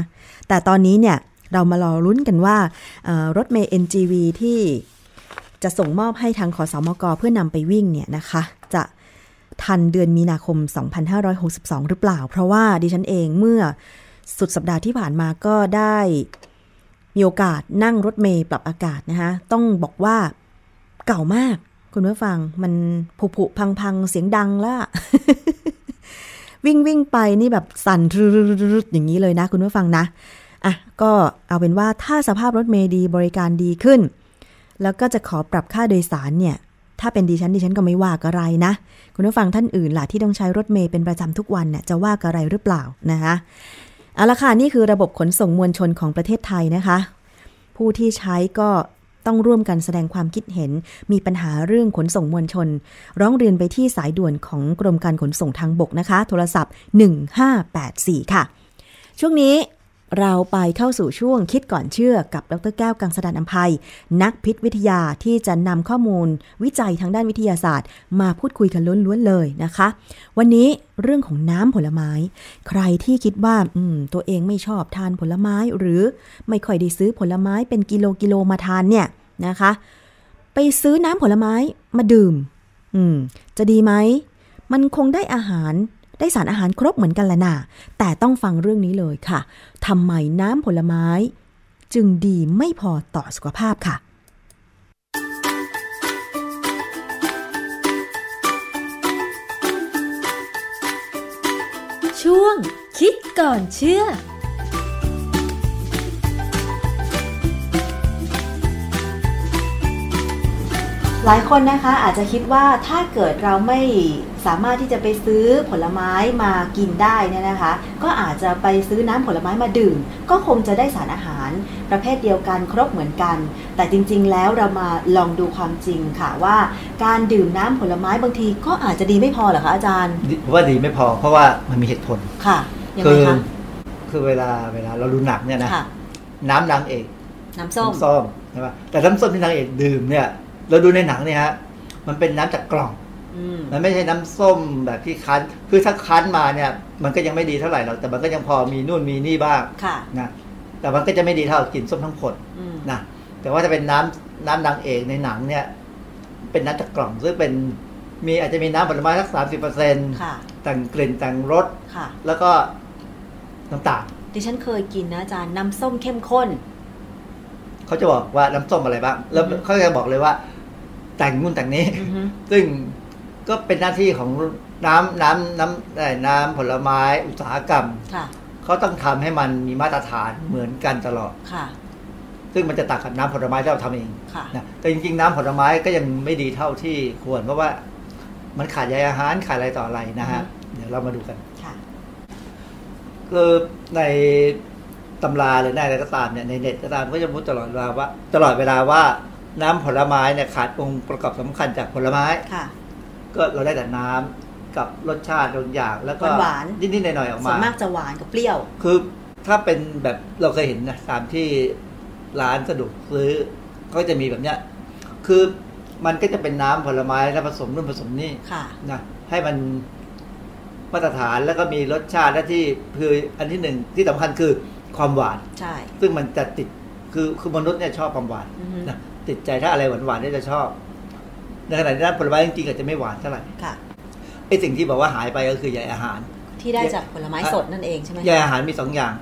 แต่ตอนนี้เนี่ยเรามารอลุ้นกันว่ารถเมย์ NGV ที่จะส่งมอบให้ทางขอสอมกเพื่อนำไปวิ่งเนี่ยนะคะ จะ ทันเดือนมีนาคม 2562 หรือเปล่า เพราะว่าดิฉันเองเมื่อสุดสัปดาห์ที่ผ่านมาก็ได้มีโอกาสนั่งรถเมย์ปรับอากาศนะคะต้องบอกว่าเก่ามาก คุณผู้ฟังมันผุผุพังพังเสียงดังละวิ่งวิ่งไปนี่แบบสั่นรุดอย่างนี้เลยนะ คุณผู้ฟังนะอะก็เอาเป็นว่าถ้าสภาพรถเมย์ดีบริการดีขึ้น แล้วก็จะขอปรับค่าโดยสารเนี่ย ถ้าเป็นดิฉันดิฉันก็ไม่ว่าอะไรนะ คุณผู้ฟังท่านอื่นล่ะที่ต้องใช้รถเมย์เป็นประจำทุกวันเนี่ยจะว่าอะไรหรือเปล่านะคะเอาละค่ะนี่คือระบบขนส่งมวลชนของประเทศไทยนะคะ ผู้ที่ใช้ก็ต้องร่วมกันแสดงความคิดเห็น มีปัญหาเรื่องขนส่งมวลชน ร้องเรียนไปที่สายด่วนของกรมการขนส่งทางบกนะคะ โทรศัพท์ 1584 ค่ะ ช่วงนี้ เราไปเข้าสู่ช่วงคิดก่อนเชื่อกับดรแก้วกังสดานอัมภัย นักพิษวิทยาที่จะนำข้อมูล วิจัยทางด้านวิทยาศาสตร์ มาพูดคุยกันล้วนๆเลยนะคะ วันนี้เรื่องของน้ำผลไม้ ใครที่คิดว่าตัวเองไม่ชอบทานผลไม้หรือไม่ค่อยได้ซื้อผลไม้เป็นกิโลกิโลมาทานเนี่ยนะคะ ไปซื้อน้ำผลไม้มาดื่ม อืม จะดีไหมมันคงได้อาหาร ได้สารอาหารครบเหมือนกันแหละน่ะแต่ต้องฟังเรื่องนี้เลยค่ะทำไมน้ำผลไม้ จึงดีไม่พอต่อสุขภาพค่ะ ช่วง คิดก่อนเชื่อหลายคนนะคะอาจจะคิดว่าถ้าเกิดเราไม่ สามารถที่จะไปซื้อผลไม้มากินได้เนี่ยนะคะ ก็อาจจะไปซื้อน้ำผลไม้มาดื่ม ก็คงจะได้สารอาหาร ประเภทเดียวกันครบเหมือนกัน แต่จริง ๆ แล้วเรามาลองดูความจริงค่ะว่า การดื่มน้ำผลไม้บางทีก็อาจจะดีไม่พอเหรอคะอาจารย์ผมว่าดีไม่พอ เพราะว่ามันมีเหตุผลค่ะยังคืไงคะคือเวลาเวลาเราดูหนังเนี่ยนะค่ะน้ำนางเอก น้ำส้มน้ำส้มใช่ปะแต่น้ำส้มที่นางเอกดื่มเนี่ย เราดูในหนังเนี่ยฮะมันเป็นน้ำจากกล่องอื มมันไม่ใช่น้ำส้มแบบที่คั้น คือถ้าคั้นมาเนี่ย มันก็ยังไม่ดีเท่าไหร่หรอกแต่มันก็ยังพอมีนู่นมีนี่บ้างค่ะนะแต่มันก็จะไม่ดีเท่ากินส้มทั้งผลอืมนะแต่ว่าจะเป็นน้ำน้ำนางเอกในหนังเนี่ย เป็นน้ำจากกล่องซึ่งเป็นมีอาจจะมีน้ำผลไม้สักสามสิบเปอร์เซ็นต์ค่ะแต่งกลิ่นแต่งรสค่ะแล้วก็น้ำตาลดิฉันเคยกินนะอาจารย์น้ำส้มเข้มข้น เขาจะบอกว่าน้ำส้มอะไรบ้าง แล้วอือฮึเขาจะบอกเลยว่า แต่งนู่นแต่งนี้อือฮึซึ่ง ก็เป็นหน้าที่ของน้ำน้ำน้ำเอ่อน้ำผลไม้อุตสาหกรรมค่ะเขาต้องทำให้มันมีมาตรฐานเหมือนกันตลอดค่ะซึ่งมันจะต่างกับน้ำผลไม้ที่เราทำเองค่ะนะแต่จริงๆ น้ำผลไม้ก็ยังไม่ดีเท่าที่ควร เพราะว่ามันขาดใยอาหารขาดอะไรต่ออะไรนะฮะ เดี๋ยวเรามาดูกันค่ะคือในตำราหรือในอะไรก็ตามเนี่ยในเน็ตก็ตามก็จะพูดตลอดเวลาว่า ตลอดเวลาว่าน้ำผลไม้เนี่ยขาดองค์ประกอบสำคัญจากผลไม้ค่ะ ก็เราได้แต่น้ำกับรสชาติบางอย่าง แล้วก็หวานๆนิดๆหน่อยๆออกส่วมานมากจะหวานกับเปรี้ยว คือถ้าเป็นแบบเราเคยเห็นนะตามที่ร้านสะดวกซื้อก็จะมีแบบเนี้ย คือมันก็จะเป็นน้ำผลไม้แล้วผสมนู่นผสมนี่ค่ะนะให้มันมาตรฐานแล้วก็มีรสชาติและที่คืออันที่หนึ่งที่สำคัญคือความหวานใช่ซึ่งมันจะติดคือคือมนุษย์เนี่ยชอบความหวานอือฮึนะติดใจถ้าอะไรหวานๆเนี่ยจะชอบ ในขณะที่น้ำผลไม้จริงๆอาจจะไม่หวานเท่าไหร่ค่ะไอ้สิ่งที่บอกว่าหายไปก็คือใยอาหาร ที่ได้จากผลไม้สดนั่นเองใช่ไหมใยอาหารมีสองอย่าง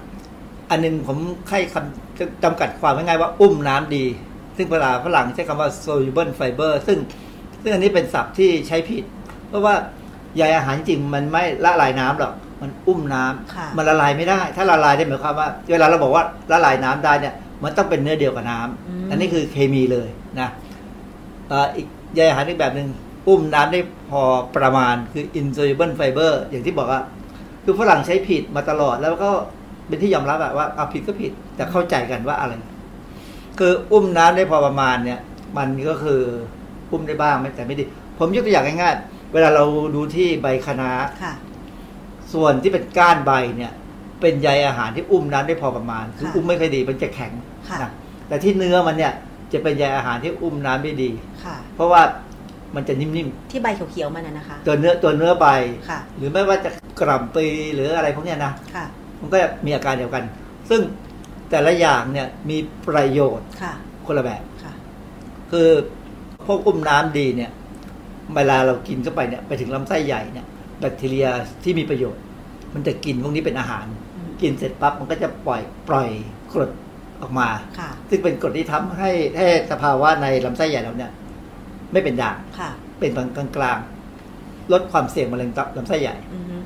อันหนึงผมให้คำจำกัดความง่ายๆว่าอุ้มน้ำดี ซึ่งเวลาฝรั่งใช้คำว่า soluble fiber ซึ่งซึ่งอันนี้เป็นศัพท์ที่ใช้ผิด เพราะว่าใยอาหารจริงมันไม่ละลายน้ำหรอกมันอุ้มน้ำค่ะมันละลายไม่ได้ ถ้าละลายได้หมายความว่า เวลาเราบอกว่าละลายน้ำได้เนี่ย มันต้องเป็นเนื้อเดียวกับน้ำอืมอันนี้คือเคมีเลยนะเอ่ออีก ใยอาหารอีกแบบหนึ่งอุ้มน้ำได้พอประมาณคือ insoluble fiber อย่างที่บอกว่าคือฝรั่งใช้ผิดมาตลอดแล้วก็เป็นที่ยอมรับอะว่าเอาผิดก็ผิด แต่เข้าใจกันว่าอะไร คืออุ้มน้ำได้พอประมาณเนี่ย มันก็คืออุ้มได้บ้างไม่แต่ไม่ดีผมยกตัวอย่างง่ายๆเวลาเราดูที่ใบคะน้าค่ะส่วนที่เป็นก้านใบเนี่ย เป็นใยอาหารที่อุ้มน้ำได้พอประมาณ คือค่ะอุ้มไม่ค่อยดีมันจะแข็งค่ะนะแต่ที่เนื้อมันเนี่ย จะเป็นใยอาหารที่อุ้มน้ำได้ดี ค่ะ เพราะว่ามันจะนิ่มที่ใบเขียวๆมันนะนะคะ ๆ ตัวเนื้อตัวเนื้อใบ ค่ะ หรือไม่ว่าจะกล่ำปลีหรืออะไรพวกเนี้ยนะ ค่ะ มันก็มีอาการเดียวกัน ซึ่งแต่ละอย่างเนี่ยมีประโยชน์ค่ะ คนละแบบ ค่ะ คือพวกอุ้มน้ำดีเนี่ย เวลาเรากินเข้าไปเนี่ยไปถึงลำไส้ใหญ่เนี่ยแบคทีเรียที่มีประโยชน์ มันจะกินพวกนี้เป็นอาหาร อืม กินเสร็จปั๊บมันก็จะปล่อยปล่อยกรด ออกมาค่ะซึ่งเป็นกรดที่ทำให้ให้สภาวะในลำไส้ใหญ่เราเนี่ย ไม่เป็นด่างค่ะเป็นกลางกลางๆลดความเสี่ยงมะเร็งตับลำไส้ใหญ่อือฮึ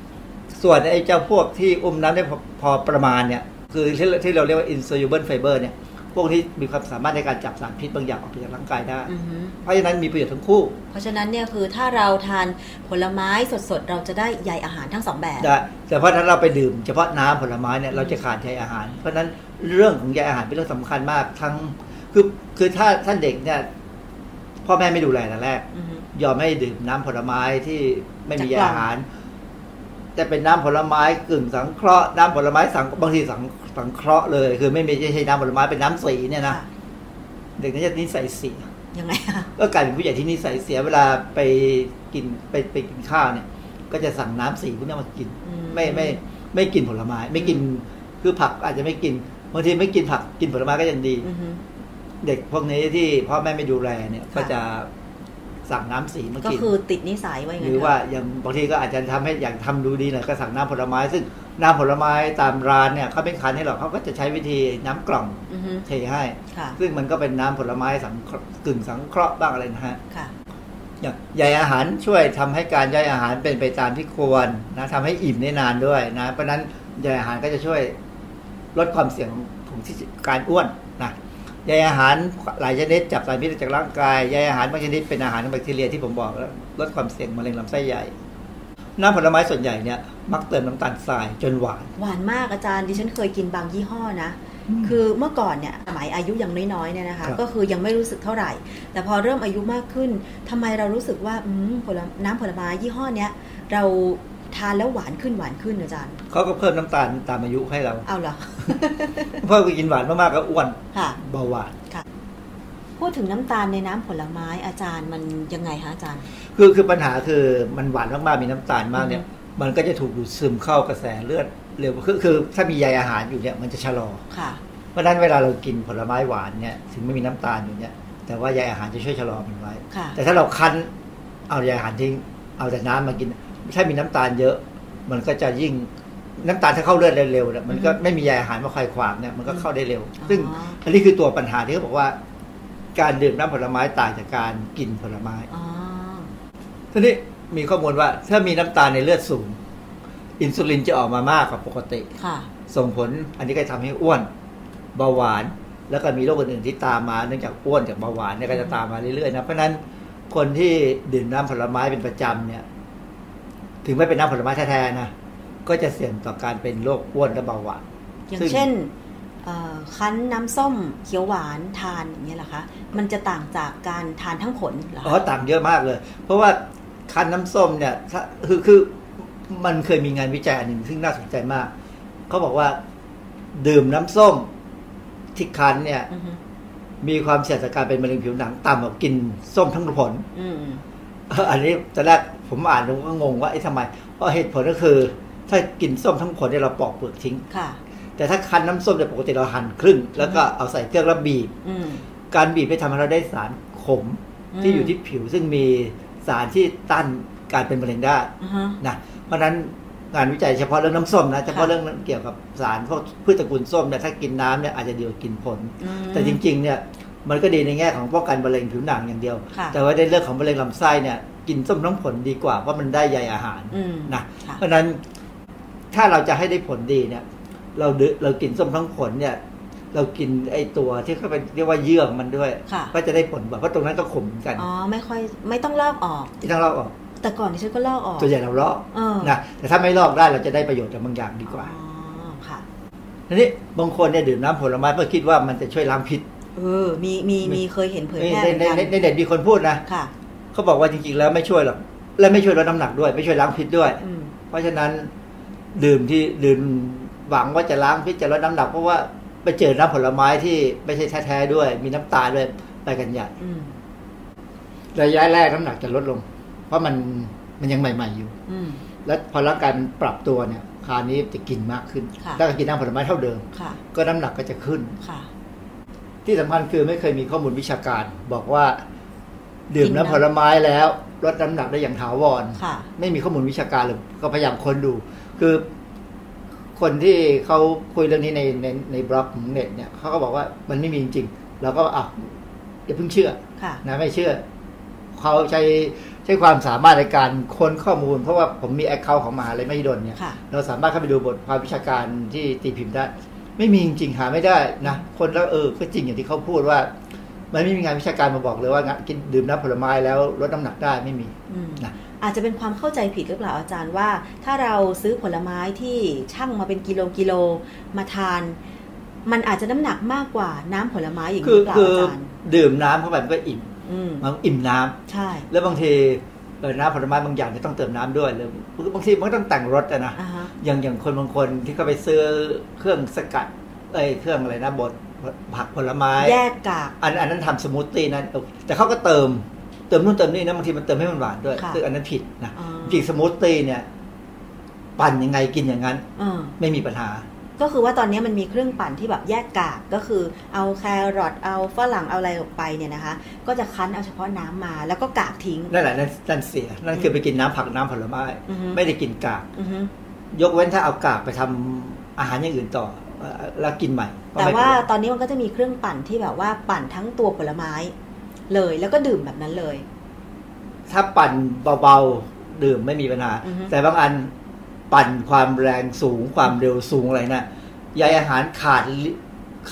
ส่วนไอ้เจ้าพวกที่อุ้มน้ำได้พอพอประมาณเนี่ย คือที่ที่เราเรียกว่า insoluble fiber เนี่ย พวกที่มีความสามารถในการจับสารพิษบางอย่างออกจากร่างกายได้อือฮึเพราะฉะนั้นมีประโยชน์ทั้งคู่ เพราะฉะนั้นเนี่ยคือถ้าเราทานผลไม้สดๆ เราจะได้ใยอาหารทั้งสองแบบได้แต่เพราะถ้าเราไปดื่มเฉพาะน้ำผลไม้เนี่ยเราจะขาดใยอาหาร เพราะฉะนั้นเรื่องของใยอาหารเป็นเรื่องสำคัญมากทั้งคือคือถ้าท่านเด็กเนี่ยพ่อแม่ไม่ดูแลแต่แรกอือฮึยอมให้ดื่มน้ำผลไม้ที่ไม่มีจากกล่องอาหาร แต่เป็นน้ำผลไม้กึ่งสังเคราะห์น้ำผลไม้สังบางทีสังสังเคราะห์เลย คือไม่มีไม่ใช่น้ำผลไม้เป็นน้ำสีเนี่ยนะค่ะเด็กนี่จะนิสัยเสียยังไงคะก็กลายเป็นผู้ใหญ่ที่นิสัยเสียเวลาไปกินไปไปกินข้าวเนี่ย ก็จะสั่งน้ำสีพวกนี้มากินอืไม่ไม่ไม่กินผลไม้ ไม่กินคือผักอาจจะไม่กินบางทีไม่กินผักกินผลไม้ก็ยังดีอือฮึเด็กพวกนี้ที่พ่อแม่ไม่ดูแลเนี่ยค่ะก็จะ สั่งน้ำสีมาก็กินคือติดนิสัยไว้อย่างหนั้รืนอว่าอย่างบางทีก็อาจจะทำให้อยากทำดูดีหน่อยก็สั่งน้ำผลไม้ ซึ่งน้ำผลไม้ตามร้านเนี่ยเขาไม่คันให้หรอกเขาก็จะใช้วิธีน้ำกล่องอือฮึเทให้ค่ะซึ่งมันก็เป็นน้ำผลไม้สังเคราะห์กึ่งสังเคราะห์บ้างอะไรนะฮะค่ะอย่างใยอาหารช่วยทำให้การย่อยอาหารเป็นไปตามที่ควรนะทำให้อิ่มได้นานด้วยนะเพราะฉะนั้นใยอาหารก็จะช่วยลดความเสี่ยงของที่การอ้วนนะ ใยอาหารหลายชนิดจับสารพิษออกจากร่างกายใยอาหารบางชนิดเป็นอาหารของแบคทีเรียที่ผมบอกแล้วลดความเสี่ยงมะเร็งลำไส้ใหญ่น้ำผลไม้ส่วนใหญ่เนี่ยมักเติมน้ำตาลทรายจนหวาน หวานมากอาจารย์ดิฉันเคยกินบางยี่ห้อนะ คือเมื่อก่อนเนี่ยสมัยอายุยังน้อยๆเนี่ยนะคะครับก็คือยังไม่รู้สึกเท่าไหร่ แต่พอเริ่มอายุมากขึ้นทำไมเรารู้สึกว่าอืมผลน้ำผลไม้ยี่ห้อเนี้ยเรา ทานแล้วหวานขึ้นหวานขึ้นอาจารย์เขาก็เพิ่มน้ำตาลตามอายุให้เราเอาเหรอเพิ่มไปกินหวานมากๆก็อ้วนค่ะเบาหวานพูดถึงน้ำตาลในน้ำผลไม้อาจารย์มันยังไงคะอาจารย์ คือคือปัญหาคือมันหวานมากๆมีน้ำตาลมากเนี่ย มันก็จะถูกดูดซึมเข้ากระแสเลือดเร็วคือคือถ้ามีใยอาหารอยู่เนี่ยมันจะชะลอค่ะเพราะฉะนั้นเวลาเรากินผลไม้หวานเนี่ยถึงไม่มีน้ำตาลอยู่เนี่ย แต่ว่าใยอาหารจะช่วยชะลอมันไว้ค่ะแต่ถ้าเราคั้นเอาใยอาหารทิ้งเอาแต่น้ำมากิน ถ้ามีน้ำตาลเยอะ มันก็จะยิ่งน้ำตาลถ้าเข้าเลือดเร็วๆเนี่ยมันก็ไม่มีใยอาหารมาคอยขวางเนี่ยมันก็เข้าได้เร็ว ซึ่งอ๋ออันนี้คือตัวปัญหาที่เขาบอกว่า การดื่มน้ำผลไม้ต่างจากการกินผลไม้อ๋อทีนี้มีข้อมูลว่า ถ้ามีน้ำตาลในเลือดสูง อินซูลินจะออกมามากกว่าปกติค่ะ ส่งผลอันนี้ก็ทำให้อ้วนเบาหวาน แล้วก็มีโรคอื่นๆที่ตามมาเนื่องจากอ้วนจากเบาหวานเนี่ยก็จะตามมาเรื่อยๆนะเพราะฉะนั้นคนที่ดื่มน้ำผลไม้เป็นประจำเนี่ย ถึงไม่เป็นน้ำผลไม้แท้ๆนะก็จะเสี่ยงต่อการเป็นโรคอ้วนและเบาหวานอย่างซึ่งเช่นเอ่อคั้นน้ำส้มเขียวหวานทานอย่างเงี้ยเหรอคะมันจะต่างจากการทานทั้งผลเหรออ๋อคะต่างเยอะมากเลย เพราะว่าคั้นน้ำส้มเนี่ยถ้าคือคือมันเคยมีงานวิจัยอันหนึ่งซึ่งน่าสนใจมากเขาบอกว่าดื่มน้ำส้มที่คั้นเนี่ยอือฮึมีความเสี่ยงต่อการเป็นมะเร็งผิวหนังต่ำกว่ากินส้มทั้งผลอืมเอออันนี้ตอนแรก ผมอ่านแล้วก็งงว่าไอ้ทำไม เพราะเหตุผลก็คือ ถ้ากินส้มทั้งผลเนี่ยเราปอกเปลือกทิ้งค่ะ แต่ถ้าคั้นน้ำส้มเนี่ยปกติเราหั่นครึ่ง แล้วก็เอาใส่เครื่องแล้วบีบอืมการบีบไปทำให้เราได้สารขมอืมที่อยู่ที่ผิวซึ่งมีสารที่ต้านการเป็นมะเร็งได้อือฮะนะเพราะฉะนั้นงานวิจัยเฉพาะเรื่องน้ำส้มนะเฉพาะค่ะเรื่องเกี่ยวกับสารพวกพืชตระกูลส้มเนี่ยถ้ากินน้ำเนี่ยอาจจะดีกว่ากินผลอืมแต่จริง ๆ เนี่ยมันก็ดีในแง่ของป้องกันมะเร็งผิวหนังอย่างเดียวค่ะแต่ว่าในเรื่องของมะเร็งลำไส้เนี่ย กินส้มน้ำผลดีกว่าเพราะมันได้ใยอาหารอืมนะค่ะเพราะฉะนั้นถ้าเราจะให้ได้ผลดีเนี่ย เราดืเรากินส้มทั้งผลเนี่ย เรากินไอตัวที่เขาเป็นเรียกว่าเยื่อของมันด้วยค่ะก็จะได้ผลแบบเพราะตรงนั้นก็ขมเหมือนกันอ๋อไม่ค่อยไม่ต้องลอกออกที่ต้องลอกออก แต่ก่อนที่ฉันก็ลอกออกส่วนใหญ่เราลอกเออนะแต่ถ้าไม่ลอกได้เราจะได้ประโยชน์จากบางอย่างดีกว่าอ๋อค่ะทีนี้บางคนเนี่ยดื่มน้ำผลไม้เพื่อคิดว่ามันจะช่วยล้างพิษเออ มีมีมีเคยเห็นเผยในแพร่ในเหมือนในกันในเน็ตมีคนพูดนะค่ะ เขาบอกว่าจริงๆแล้วไม่ช่วยหรอกและไม่ช่วยลดน้ำหนักด้วย ไม่ช่วยล้างพิษด้วยอืมเพราะฉะนั้นดื่มที่ดื่มหวังว่าจะล้างพิษจะลดน้ำหนักเพราะว่าไปเจอน้ำผลไม้ที่ไม่ใช่แท้ๆด้วย มีน้ำตาลด้วยไปกันใหญ่อืมระยะแรกน้ำหนักจะลดลง เพราะมันมันยังใหม่ ๆอยู่อืมแล้วพอร่างกายมันปรับตัวเนี่ยคราวนี้จะกินมากขึ้นค่ะถ้ากินน้ำผลไม้เท่าเดิมค่ะก็น้ำหนักก็จะขึ้นค่ะที่สำคัญคือไม่เคยมีข้อมูลวิชาการ บอกว่า ดื่มกินน้ำน้ำผลไม้แล้วลดน้ำหนักได้อย่างถาวรค่ะไม่มีข้อมูลวิชาการเลยก็พยายามค้นดู คือคนที่เขาคุยเรื่องนี้ในในในบล็อกของเน็ตเนี่ยเขาก็บอกว่ามันไม่มีจริงๆเราก็อะอย่าเพิ่งเชื่อค่ะนะไม่เชื่อเขาใช้ใช้ความสามารถในการค้นข้อมูล เพราะว่าผมมี account ของมหาลัยมหิดลเนี่ยค่ะเราสามารถเข้าไปดูบทความวิชาการที่ตีพิมพ์ได้ ไม่มีจริงๆหาไม่ได้นะคนแล้วเออก็จริงอย่างที่เขาพูดว่า มันไม่มีงานวิชาการมาบอกเลยว่างะกินดื่มน้ำผลไม้แล้วลดน้ำหนักได้ไม่มีอืมนะอาจจะเป็นความเข้าใจผิดหรือเปล่าอาจารย์ว่า ถ้าเราซื้อผลไม้ที่ช่างมาเป็นกิโลกิโลมาทาน มันอาจจะน้ำหนักมากกว่าน้ำผลไม้อย่างคืนี้อหรือเปล่าคืออาจารย์ดื่มน้ำเข้าไปมันก็อิ่มอืมมันอิ่มน้ำใช่ แล้วบางทีเออน้ำผลไม้บางอย่างจะต้องเติมน้ำด้วยหรือบางทีมันก็ต้องแต่งรสอะนะอ่าฮะอย่างอย่างคนบางคนที่เขาไปซื้อเครื่องสกัดเอ้ยเครื่องอะไรนะบด ผักผลไม้ แยกกาก อันอันนั้นทำสมูทตี้นั้นแต่เขาก็เติมเติมนู่นเติมนี่นะบางทีมันเติมให้มันหวานด้วยค่ะซึ่งอันนั้นผิดนะอ๋อจริงสมูทตี้เนี่ย ปั่นยังไงกินอย่างนั้นเออไม่มีปัญหา ก็คือว่าตอนนี้มันมีเครื่องปั่นที่แบบแยกกากก็คือเอาแครอทเอาฝรั่งเอาอะไรออกไปเนี่ยนะคะ ก็จะคั้นเอาเฉพาะน้ำมา แล้วก็กากทิ้งนั่นแหละนั่นนั่นเสียนั่นคือไปกินน้ำผักน้ำผลไม้อือฮึไม่ได้กินกากอือฮึยกเว้นถ้าเอากากไปทำอาหารอย่างอื่นต่อเอ่อ แล้วกินใหม่ก็แต่ไม่ว่าเป็นไรตอนนี้มันก็จะมีเครื่องปั่นที่แบบว่าปั่นทั้งตัวผลไม้ เลยแล้วก็ดื่มแบบนั้นเลย ถ้าปั่นเบาๆดื่มไม่มีปัญหาอือฮึแต่บางอันปั่นความแรงสูงความเร็วสูงอะไรนะใยอาหารขาดลิ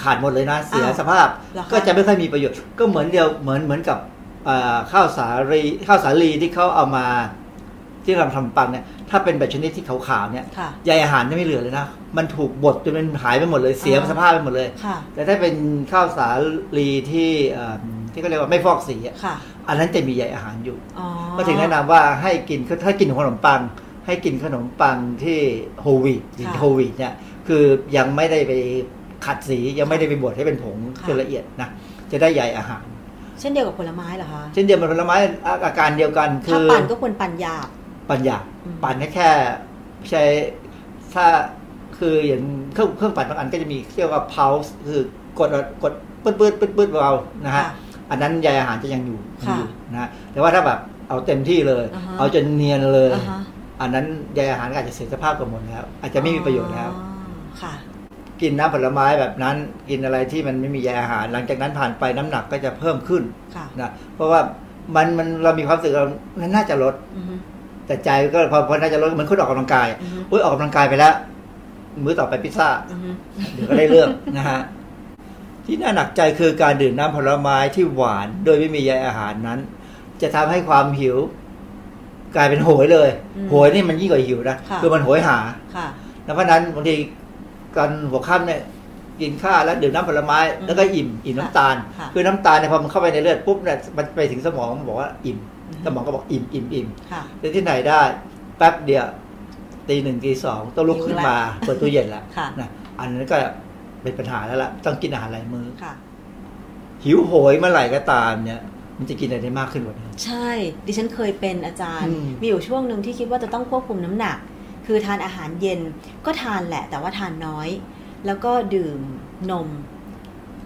ขาดหมดเลยนะเสียอ้าวสภาพเหรอคะก็จะไม่ค่อยมีประโยชน์ ก็เหมือนเดียวเหมือนเหมือนกับเอ่อข้าวสาลีข้าวสาลีที่เขาเอามา ที่เราทำปังเนี่ยถ้าเป็นแบบชนิดที่ขาวๆเนี่ยค่ะใยอาหารจะไม่เหลือเลยนะ มันถูกบดจนมันหายไปหมดเลยเสียอ๋อสภาพไปหมดเลย ค่ะ แต่ถ้าเป็นข้าวสาลีที่เอ่อที่เขาเรียกว่าไม่ฟอกสีอะค่ะอันนั้นจะมีใยอาหารอยู่ อ๋อก็ถึงแนะนำว่าให้กินถ้ากินขนมปัง ให้กินขนมปังที่โฮลวีตหรือค่ะโฮลวีตเนี่ยคือยังไม่ได้ไปขัดสียังไม่ได้ไปบดให้เป็นผงค่ะจนละเอียดนะจะได้ใยอาหาร เช่นเดียวกับผลไม้เหรอคะ เช่นเดียวกับผลไม้อาอาการเดียวกัน คืถ้าอ ปั่นก็ควรปั่นหยาบ ปัญญาอืมปั่นแค่แค่ใช้ถ้าคืออย่างเครื่องเครื่องปั่นบางอันก็จะมีเรียกว่า pulse คือกดกดปืดปืดปืดปืดเบานะฮะค่ะอันนั้นใยอาหารจะยังอยู่ยังค่ะอยู่นะฮะแต่ว่าถ้าแบบเอาเต็มที่เลยอ่าฮะเอาจนเนียนเลยอ่าฮะอันนั้นใยอาหารก็อาจจะเสียสภาพกับหมดแล้ว อาจจะไม่มีประโยชน์แล้วอ๋อค่ะ กินน้ำผลไม้แบบนั้นกินอะไรที่มันไม่มีใยอาหาร หลังจากนั้นผ่านไปน้ำหนักก็จะเพิ่มขึ้นค่ะนะเพราะว่ามันมันเรามีความรู้สึกเรามันน่าจะลดอือฮึ แต่ใจก็พอพอน่าจะลดเหมือนคนออกกำลังกายอือฮึอุ้ยออกกำลังกายไปแล้ว มื้อต่อไปพิซซ่าอือฮึเดี๋ยวก็ได้เรื่องนะฮะที่น่าหนักใจคือการดื่มน้ำผลไม้ที่หวาน โดยไม่มีใยอาหารนั้น จะทำให้ความหิว กลายเป็นโหยเลย โหยนี่มันยิ่งกว่าหิวนะค่ะคือมันโหยหาค่ะแล้วเพราะฉะนั้นบางทีตอนหัวค่ำเนี่ยกินข้าวแล้วดื่มน้ำผลไม้อืมแล้วก็อิ่มอิ่มน้ำตาลค่ะคือน้ำตาลเนี่ยพอมันเข้าไปในเลือดปุ๊บเนี่ยมันไปถึงสมองมันบอกว่าอิ่มอืม สมองก็บอกอิ่มอิ่มอิ่มค่ะแต่ที่ไหนได้แป๊บเดียวตีหนึ่งตีสองต้องลุกขึ้นมาหิวแล้วเปิดตู้เย็นแล้วค่ะนะอันนั้นก็เป็นปัญหาแล้วล่ะต้องกินอาหารหลายมื้อค่ะหิวโหยเมื่อไหร่ก็ตามเนี่ยมันจะกินอะไรได้มากขึ้นกว่านี้ใช่ ดิฉันเคยเป็นอาจารย์อืมมีอยู่ช่วงหนึ่งที่คิดว่าจะต้องควบคุมน้ำหนัก คือทานอาหารเย็นก็ทานแหละ แต่ว่าทานน้อย แล้วก็ดื่มนม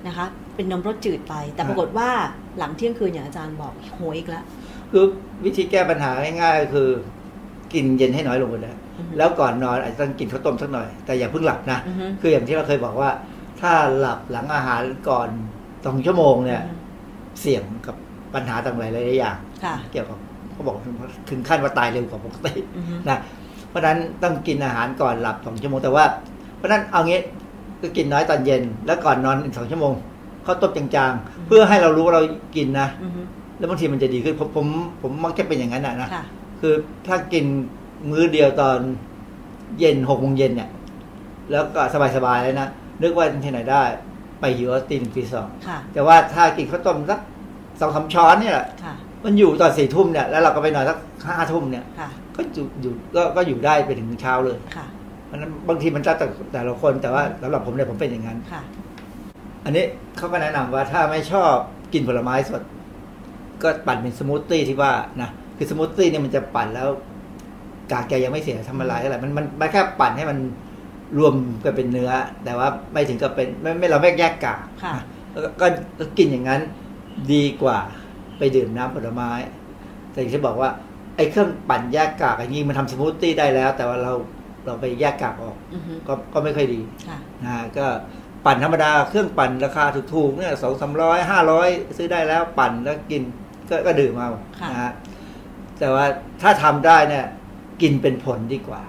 นะคะ เป็นนมรสจืดไป แต่ปรากฏว่าหลังเที่ยงคืนอย่างอาจารย์บอกโหยอีกแล้ว คือวิธีแก้ปัญหาง่ายๆก็คือ กินเย็นให้น้อยลงไปเลยอือฮึแล้วก่อนนอนอาจจะต้องกินข้าวต้มสักหน่อย แต่อย่าเพิ่งหลับนะอือฮึคืออย่างที่เราเคยบอกว่า ถ้าหลับหลังอาหารก่อนสองชั่วโมงเนี่ย เสี่ยงกับปัญหาต่างๆหลายๆอย่างค่ะเกี่ยวกับเขาบอกถึงขั้นว่าตายเร็วกว่าปกติอือฮึนะเพราะฉะนั้นต้องกินอาหารก่อนหลับสองชั่วโมงแต่ว่า เพราะฉะนั้นเอางี้ก็กินน้อยตอนเย็น แล้วก่อนนอนอีกสองชั่วโมงข้าวต้มจางๆ เพื่อให้เรารู้ว่าเรากินนะอือฮึ แล้วบางทีมันจะดีขึ้นผมผมผมมักจะเป็นอย่างนั้นนะนะค่ะคือถ้ากินมื้อเดียวตอนเย็นหกโมงเย็นเนี่ย แล้วก็สบายๆแล้วนะนึกว่าที่ไหนได้ไปหิวเอาตีหนึ่งตีสองค่ะแต่ว่าถ้ากินข้าวต้มสักสองสามช้อนเนี่ยแหละค่ะมันอยู่ตอนสี่ทุ่มเนี่ยแล้วเราก็ไปนอนสักห้าทุ่มเนี่ยค่ะก็อยู่อยู่ก็ก็อยู่ได้ไปถึงเช้าเลยค่ะเพราะฉะนั้นบางทีมันจะแต่แต่ละคนแต่ว่าสำหรับผมเนี่ยผมเป็นอย่างนั้นค่ะ อันนี้เขาก็แนะนำว่าถ้าไม่ชอบกินผลไม้สด ก็ปั่นเป็นสมูทตี้ที่ว่านะคือสมูทตี้เนี่ยมันจะปั่นแล้ว กากใยยังไม่เสียทำละลายเท่าไหร่มันมันมันแค่ปั่นให้มันรวมกันเป็นเนื้อ แต่ว่าไม่ถึงกับเป็นไม่ไม่เราไม่แยกกากค่ะนะแล้วก็ก็ก็กินอย่างนั้นดีกว่าไปดื่มน้ำผลไม้ แต่อย่างที่บอกว่าไอ้เครื่องปั่นแยกกากอย่างนี้มันทำสมูทตี้ได้แล้ว แต่ว่าเราเราไปแยกกากออกอือฮึก็ก็ไม่ค่อยดีค่ะนะฮะก็ปั่นธรรมดาเครื่องปั่นราคาถูกๆเนี่ยสองสามร้อยห้าร้อยซื้อได้แล้วปั่นแล้วกิน ก็ก็ดื่มเอาค่ะนะฮะแต่ว่าถ้าทำได้เนี่ยกินเป็นผลดีกว่า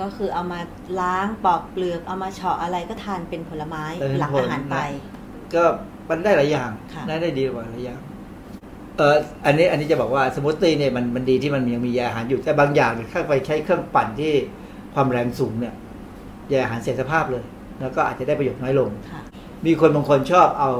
ก็คือเอามาล้างปอกเปลือกเอามาเฉาะอะไรก็ทานเป็นผลไม้เออหลังอาหารไป ก็มันได้หลายอย่างค่ะได้ได้ดีกว่าหลายอย่างเอออันนี้อันนี้จะบอกว่าสมูทตี้เนี่ยมันมันดีที่มันยังมีใยอาหารอยู่แต่บางอย่างเนี่ยถ้าไปใช้เครื่องปั่นที่ความแรงสูงเนี่ยใยอาหารเสียสภาพเลย แล้วก็อาจจะได้ประโยชน์น้อยลงค่ะมีคนบางคนชอบเอา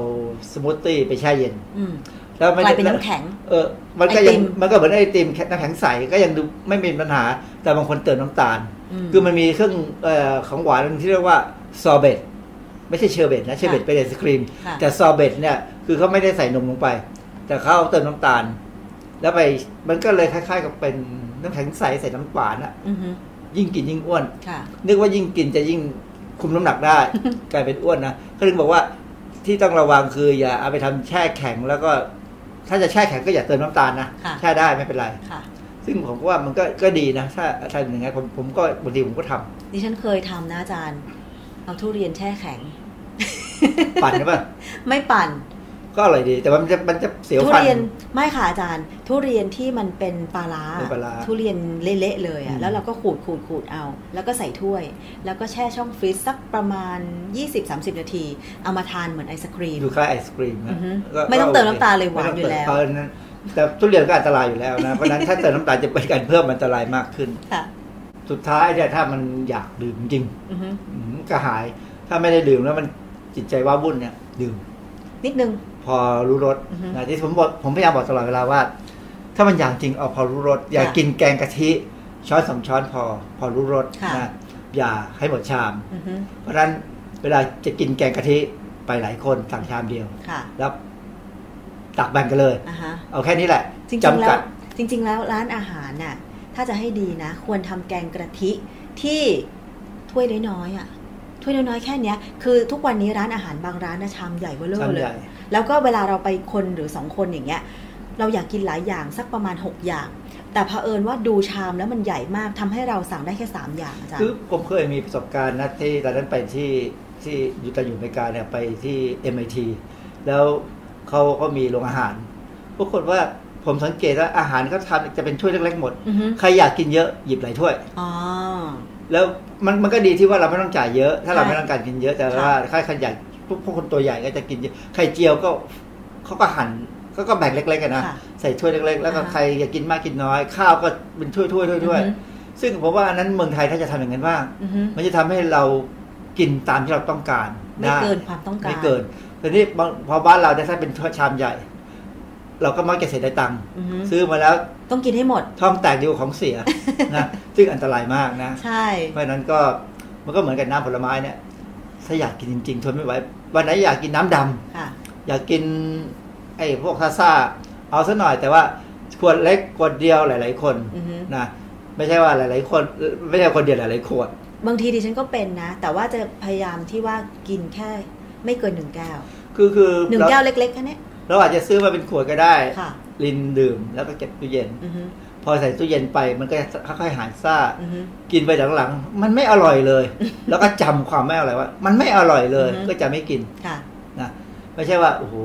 สมูทตี้ไปแช่เย็นอืม แล้วมันก็กลายเป็นน้ำแข็ง เออ มันก็ยังไอติมมันก็เหมือนไอติมแค่น้ำแข็งใสก็ยังดูไม่มีปัญหา แต่บางคนเติมน้ำตาล คือมันมีเครื่องเอ่อของหวานที่เรียกว่าซอเบตไม่ใช่เชอร์เบตนะเชอร์เบตเป็นไอศครีมค่ะแต่ซอเบตเนี่ยคือเขาไม่ได้ใส่นมลงไป แต่เขาเอาเติมน้ำตาล แล้วไปมันก็เลยคล้ายๆกับเป็นน้ำแข็งใสใส่น้ำหวานอะอือฮึยิ่งกินยิ่งอ้วนค่ะนึกว่ายิ่งกินจะยิ่งคุมน้ำหนักได้ กลายเป็นอ้วนนะเขาถึงบอกว่าที่ต้องระวังคืออย่าเอาไปทำแช่แข็งแล้วก็ ถ้าจะแช่แข็งก็อย่าเติมน้ำตาลนะค่ะแช่ได้ไม่เป็นไรค่ะซึ่งผมก็ว่ามันก็ก็ดีนะ ถ้าถ้าอย่างนั้นผมผมก็บางทีผมก็ทำดิฉันเคยทำนะอาจารย์ เอาทุเรียนแช่แข็ง ปั่นใช่ปะไม่ปั่น ก็อร่อยดี แต่ว่ามันจะมันจะเสียวทุฟันเรียนไม่ค่ะอาจารย์ ทุเรียนที่มันเป็นปลาร้าเป็นปลาร้าทุเรียนเละๆเลยอือะมแล้วเราก็ขูดขูดขูดเอา แล้วก็ใส่ถ้วย แล้วก็แช่ช่องฟรีซสักประมาณ 20-30 นาที เอามาทานเหมือนไอศครีมดูคล้ายไอศกรีมอืนะอฮึก็ไม่ต้องก็เติมโคน้ำตาลเลยหวานไม่ต้งอยู่แล้วเติมเพราะฉะนั้นแต่ทุเรียนก็อันตรายอยู่แล้วนะเพราะฉะนั้นถ้าเติมน้ำตาลจะเป็นการเพิ่มอันตรายมากขึ้นค่ะสุดท้ายเนี่ยถ้ามันอยากดื่มจริงอือฮึอืมกระหาย ถ้าไม่ได้ดื่มแล้วมันจิตใจว้าวุ่นเนี่ย ดื่มนิดนึง พอรู้รสอือฮึนะที่ผมบอกผมพยายามบอกตลอดเวลาว่า ถ้ามันอยากจริงเอาพอรู้รสอย่าค่ะกินแกงกะทิช้อนสองช้อนพอพอรู้รสค่ะนะอย่าให้หมดชามอือฮึเพราะฉะนั้นเวลาจะกินแกงกะทิไปหลายคนสั่งชามเดียวค่ะแล้วตักแบ่งกันเลยอ่าฮะเอาแค่นี้แหละจริงๆจำแล้กัวดจริง ๆ แล้วร้านอาหารน่ะถ้าจะให้ดีนะ ควรทำแกงกะทิที่ถ้วยน้อยๆอะถ้วยน้อยๆแค่เนี้ยคือทุกวันนี้ร้านอาหารบางร้านนะชามใหญ่เบ้อเร่อชามเลใหญ่ย แล้วก็เวลาเราไปคนหรือสองคนอย่างเงี้ยเราอยากกินหลายอย่างสักประมาณ 6 อย่าง แต่เผอิญว่าดูชามแล้วมันใหญ่มากทำให้เราสั่งได้แค่ 3 อย่างอาจารคือย์ผมเคยมีประสบการณ์นะที่ตอนนั้นไปที่ที่อยู่ตอนอยู่อเมริกาเนี่ยไปที่ MIT แล้วเขาก็มีโรงอาหารปรากฏว่าผมสังเกตว่าอาหารเขาทำจะเป็นถ้วยเล็กๆหมดอือฮึใครอยากกินเยอะหยิบหลายถ้วยอ๋อแล้วมันมันก็ดีที่ว่าเราไม่ต้องจ่ายเยอะ ถ้าเราใช่ไม่ต้องการกินเยอะแต่ค่ะว่าใครขยันพวก พวกคนตัวใหญ่ก็จะกินเยอะไข่เจียวก็เขาก็หั่นเขาก็แบ่งเล็กๆกันนะค่ะใส่ถ้วยเล็ก ๆ แล้วก็อ่าฮะใครอยากกินมากกินน้อย ข้าวก็เป็นถ้วยๆถ้วยๆถ้วยอือฮึซึ่งผมว่าอันนั้นเมืองไทยถ้าจะทำอย่างนั้นบ้างอือฮึมันจะทำให้เรากินตามที่เราต้องการไม่ด้เกินความต้องการไม่เกินแต่นี่บางพอบ้านเราเนี่ยถ้าเป็นชามใหญ่ เราก็มักจะเสียได้ตังค์อือฮึซื้อมาแล้วต้องกินให้หมดท้องแตกดีกว่าของเสียนะซึ่งอันตรายมากนะใช่เพราะฉะนั้นก็มันก็เหมือนกับน้ำผลไม้เนี่ย ถ้าอยากกินจริงๆทนไม่ไหววันไหนอยากกินน้ำดำค่ะอยากกิน ไอ้พวกซาซ่าเอาซะหน่อย แต่ว่าขวดเล็กขวดเดียวหลาย ๆ คนอือฮึนะไม่ใช่ว่าหลาย ๆ คน ไม่ใช่คนเดียวหลายๆขวด บางทีดิฉันก็เป็นนะ แต่ว่าจะพยายามที่ว่ากินแค่ไม่เกินหนึ่งแก้วคือคือหนึ่งเราแก้วเล็กๆแค่เนี้ยเราอาจจะซื้อมาเป็นขวดก็ได้ค่ะลินดื่มแล้วก็เก็บตู้เย็นอือฮึ พอใส่ตู้เย็นไปมันก็จะค่อยๆหายซ่าอือฮึกินไปหลังๆ มันไม่อร่อยเลย แล้วก็จำความไม่อร่อยว่า มันไม่อร่อยเลยอือฮึก็จะไม่กินค่ะนะไม่ใช่ว่าโอ้โห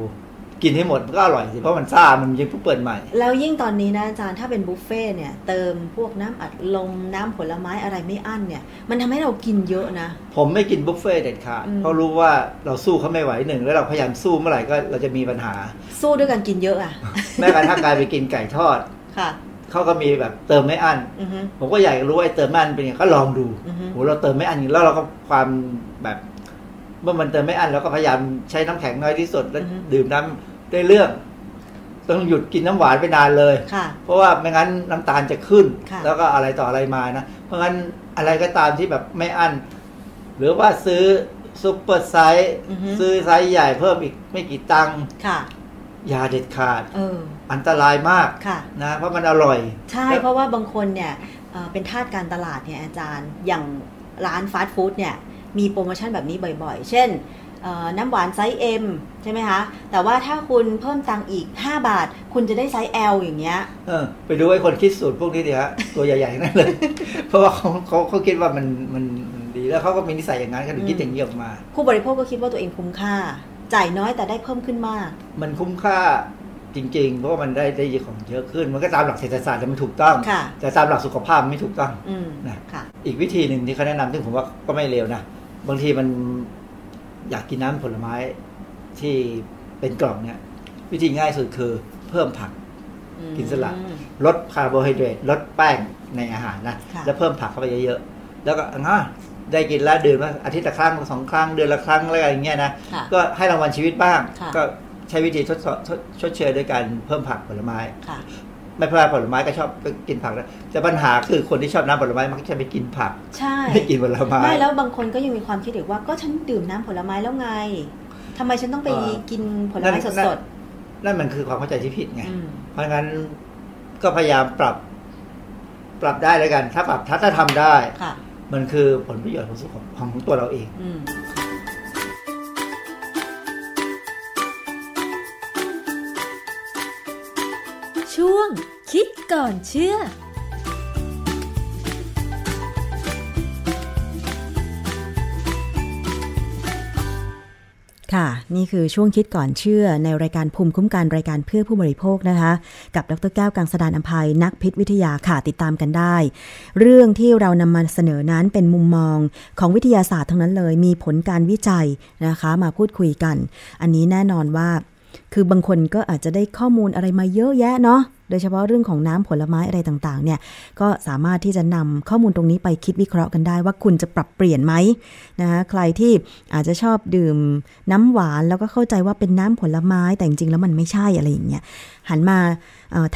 กินให้หมดมันก็อร่อยสิเพราะมันซ่ามันยังเพิ่งเปิดใหม่ แล้วยิ่งตอนนี้นะอาจารย์ถ้าเป็นบุฟเฟ่ต์เนี่ยเติมพวกน้ำอัดลมน้ำผลไม้อะไรไม่อั้นเนี่ย มันทำให้เรากินเยอะนะ ผมไม่กินบุฟเฟ่ต์เด็ดขาดอืมเพราะรู้ว่าเราสู้เขาไม่ไหวหนึ่งแล้วเราพยายามสู้เมื่อไหร่ก็เราจะมีปัญหา สู้ด้วยกันกินเยอะอะแม้กระทั่งการไปกินไก่ทอดค่ะ เขาก็มีแบบเติมไม่อั้นอือฮึผมก็อยากรู้ว่าไอ้เติมไม่อั้นเป็นยังไงก็ลองดูอือฮึโหเราเติมไม่อั้นแล้วเราก็ความแบบ เมื่อมันเติมไม่อั้นเราก็พยายามใช้น้ำแข็งน้อยที่สุดแล้วดื่มน้ำได้เรื่องต้องหยุดกินน้ำหวานไปนานเลยค่ะเพราะว่าไม่งั้นน้ำตาลจะขึ้นค่ะแล้วก็อะไรต่ออะไรมานะ เพราะงั้นอะไรก็ตามที่แบบไม่อั้น หรือว่าซื้อ super size อือฮึซื้อไซส์ใหญ่เพิ่มอีกไม่กี่ตังค์ค่ะ อย่าเด็ดขาดเอออันตรายมากค่ะนะเพราะมันอร่อย ใช่แล้วเพราะว่าบางคนเนี่ยเอ่อเป็นทาสการตลาดเนี่ยอาจารย์อย่างร้านฟาสต์ฟู้ดเนี่ยมีโปรโมชั่นแบบนี้บ่อยๆ เช่นเอ่อน้ำหวานไซส์ M ใช่ไหมคะ แต่ว่าถ้าคุณเพิ่มตังค์อีก 5 บาท คุณจะได้ไซส์ L อย่างเงี้ยเออไปดูไอ้คนคิดสูตรพวกนี้ดิฮะตัวใหญ่ๆนั่นเลย เพราะว่าเขาเขาเขาคิดว่ามันมันมันดีแล้วเขาก็มีนิสัยอย่างนั้นเขาถึงคิดอย่างนี้ออกมา ผู้บริโภคก็คิดว่าตัวเองคุ้มค่า จ่ายน้อยแต่ได้เพิ่มขึ้นมาก มันคุ้มค่าจริง ๆ เพราะว่ามันได้ได้ของเยอะขึ้น มันก็ตามหลักเศรษฐศาสตร์แต่มันถูกต้อง ค่ะ แต่ตามหลักสุขภาพมันไม่ถูกต้องอืมนะค่ะ อีกวิธีหนึ่งที่เขาแนะนำซึ่งผมว่าก็ไม่เลวนะ บางทีมันอยากกินน้ำผลไม้ที่เป็นกล่องเนี่ย วิธีง่ายสุดคือเพิ่มผัก กินสลัดอืมลดคาร์โบไฮเดรตลดแป้งในอาหารนะ ค่ะ แล้วเพิ่มผักเข้าไปเยอะๆ แล้วก็อะ ได้กินแล้วดื่มแล้วอาทิตย์ละครั้งสองครั้งเดือนละครั้งอะไรอย่างเงี้ยนะค่ะก็ให้รางวัลชีวิตบ้างค่ะก็ใช้วิธีทดสอบทดชดเชยด้วยการเพิ่มผักผลไม้ค่ะไม่พลาดผลไม้ก็ชอบก็กินผักนะแต่ปัญหาคือคนที่ชอบน้ำผลไม้มักจะไปกินผักใช่ไม่กินผลไม้ไม่แล้วบางคนก็ยังมีความคิดอีกว่าก็ฉันดื่มน้ำผลไม้แล้วไงทำไมฉันต้องไปเออกินผลไม้นั่นสดนั่นมันคือความเข้าใจที่ผิดไงๆอืมเพราะงั้นก็พยายามปรับ ปรับได้แล้วกัน ถ้าปรับถ้าถ้าทำได้ค่ะ มันคือผลประโยชน์ของสุขของของตัวเราเองอช่วงคิดก่อนเชื่อ ค่ะ นี่คือช่วงคิดก่อนเชื่อในรายการภูมิคุ้มกันรายการเพื่อผู้บริโภคนะคะ กับดรแก้วกังสดานอภัยนักพิษวิทยาค่ะติดตามกันได้ เรื่องที่เรานำมาเสนอนั้นเป็นมุมมองของวิทยาศาสตร์ทั้งนั้นเลย มีผลการวิจัยนะคะ มาพูดคุยกัน อันนี้แน่นอนว่า คือบางคนก็อาจจะได้ข้อมูลอะไรมาเยอะแยะเนาะโดยเฉพาะเรื่องของน้ำผลไม้อะไรต่างๆ เนี่ยก็สามารถที่จะนำข้อมูลตรงนี้ไปคิดวิเคราะห์กันได้ว่าคุณจะปรับเปลี่ยนไหมนะคะใครที่อาจจะชอบดื่มน้ำหวานแล้วก็เข้าใจว่าเป็นน้ำผลไม้แต่จริงๆแล้วมันไม่ใช่อะไรอย่างเงี้ยหันมา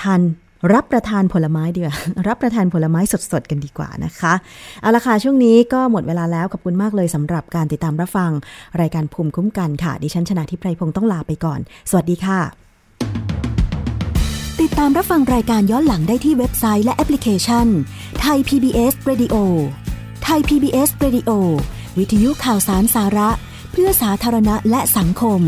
ทาน รับประทานผลไม้ดีกว่า รับประทานผลไม้สดๆกันดีกว่านะคะ เอาละค่ะ ช่วงนี้ก็หมดเวลาแล้ว ขอบคุณมากเลยสำหรับการติดตามรับฟัง รายการภูมิคุ้มกันค่ะ ดิฉันชนะทิพไพรพงศ์ต้องลาไปก่อน สวัสดีค่ะ ติดตามรับฟังรายการย้อนหลังได้ที่เว็บไซต์และแอปพลิเคชันไทย PBS Radio ไทย PBS Radio วิทยุข่าวสารสาระ เพื่อสาธารณะและสังคม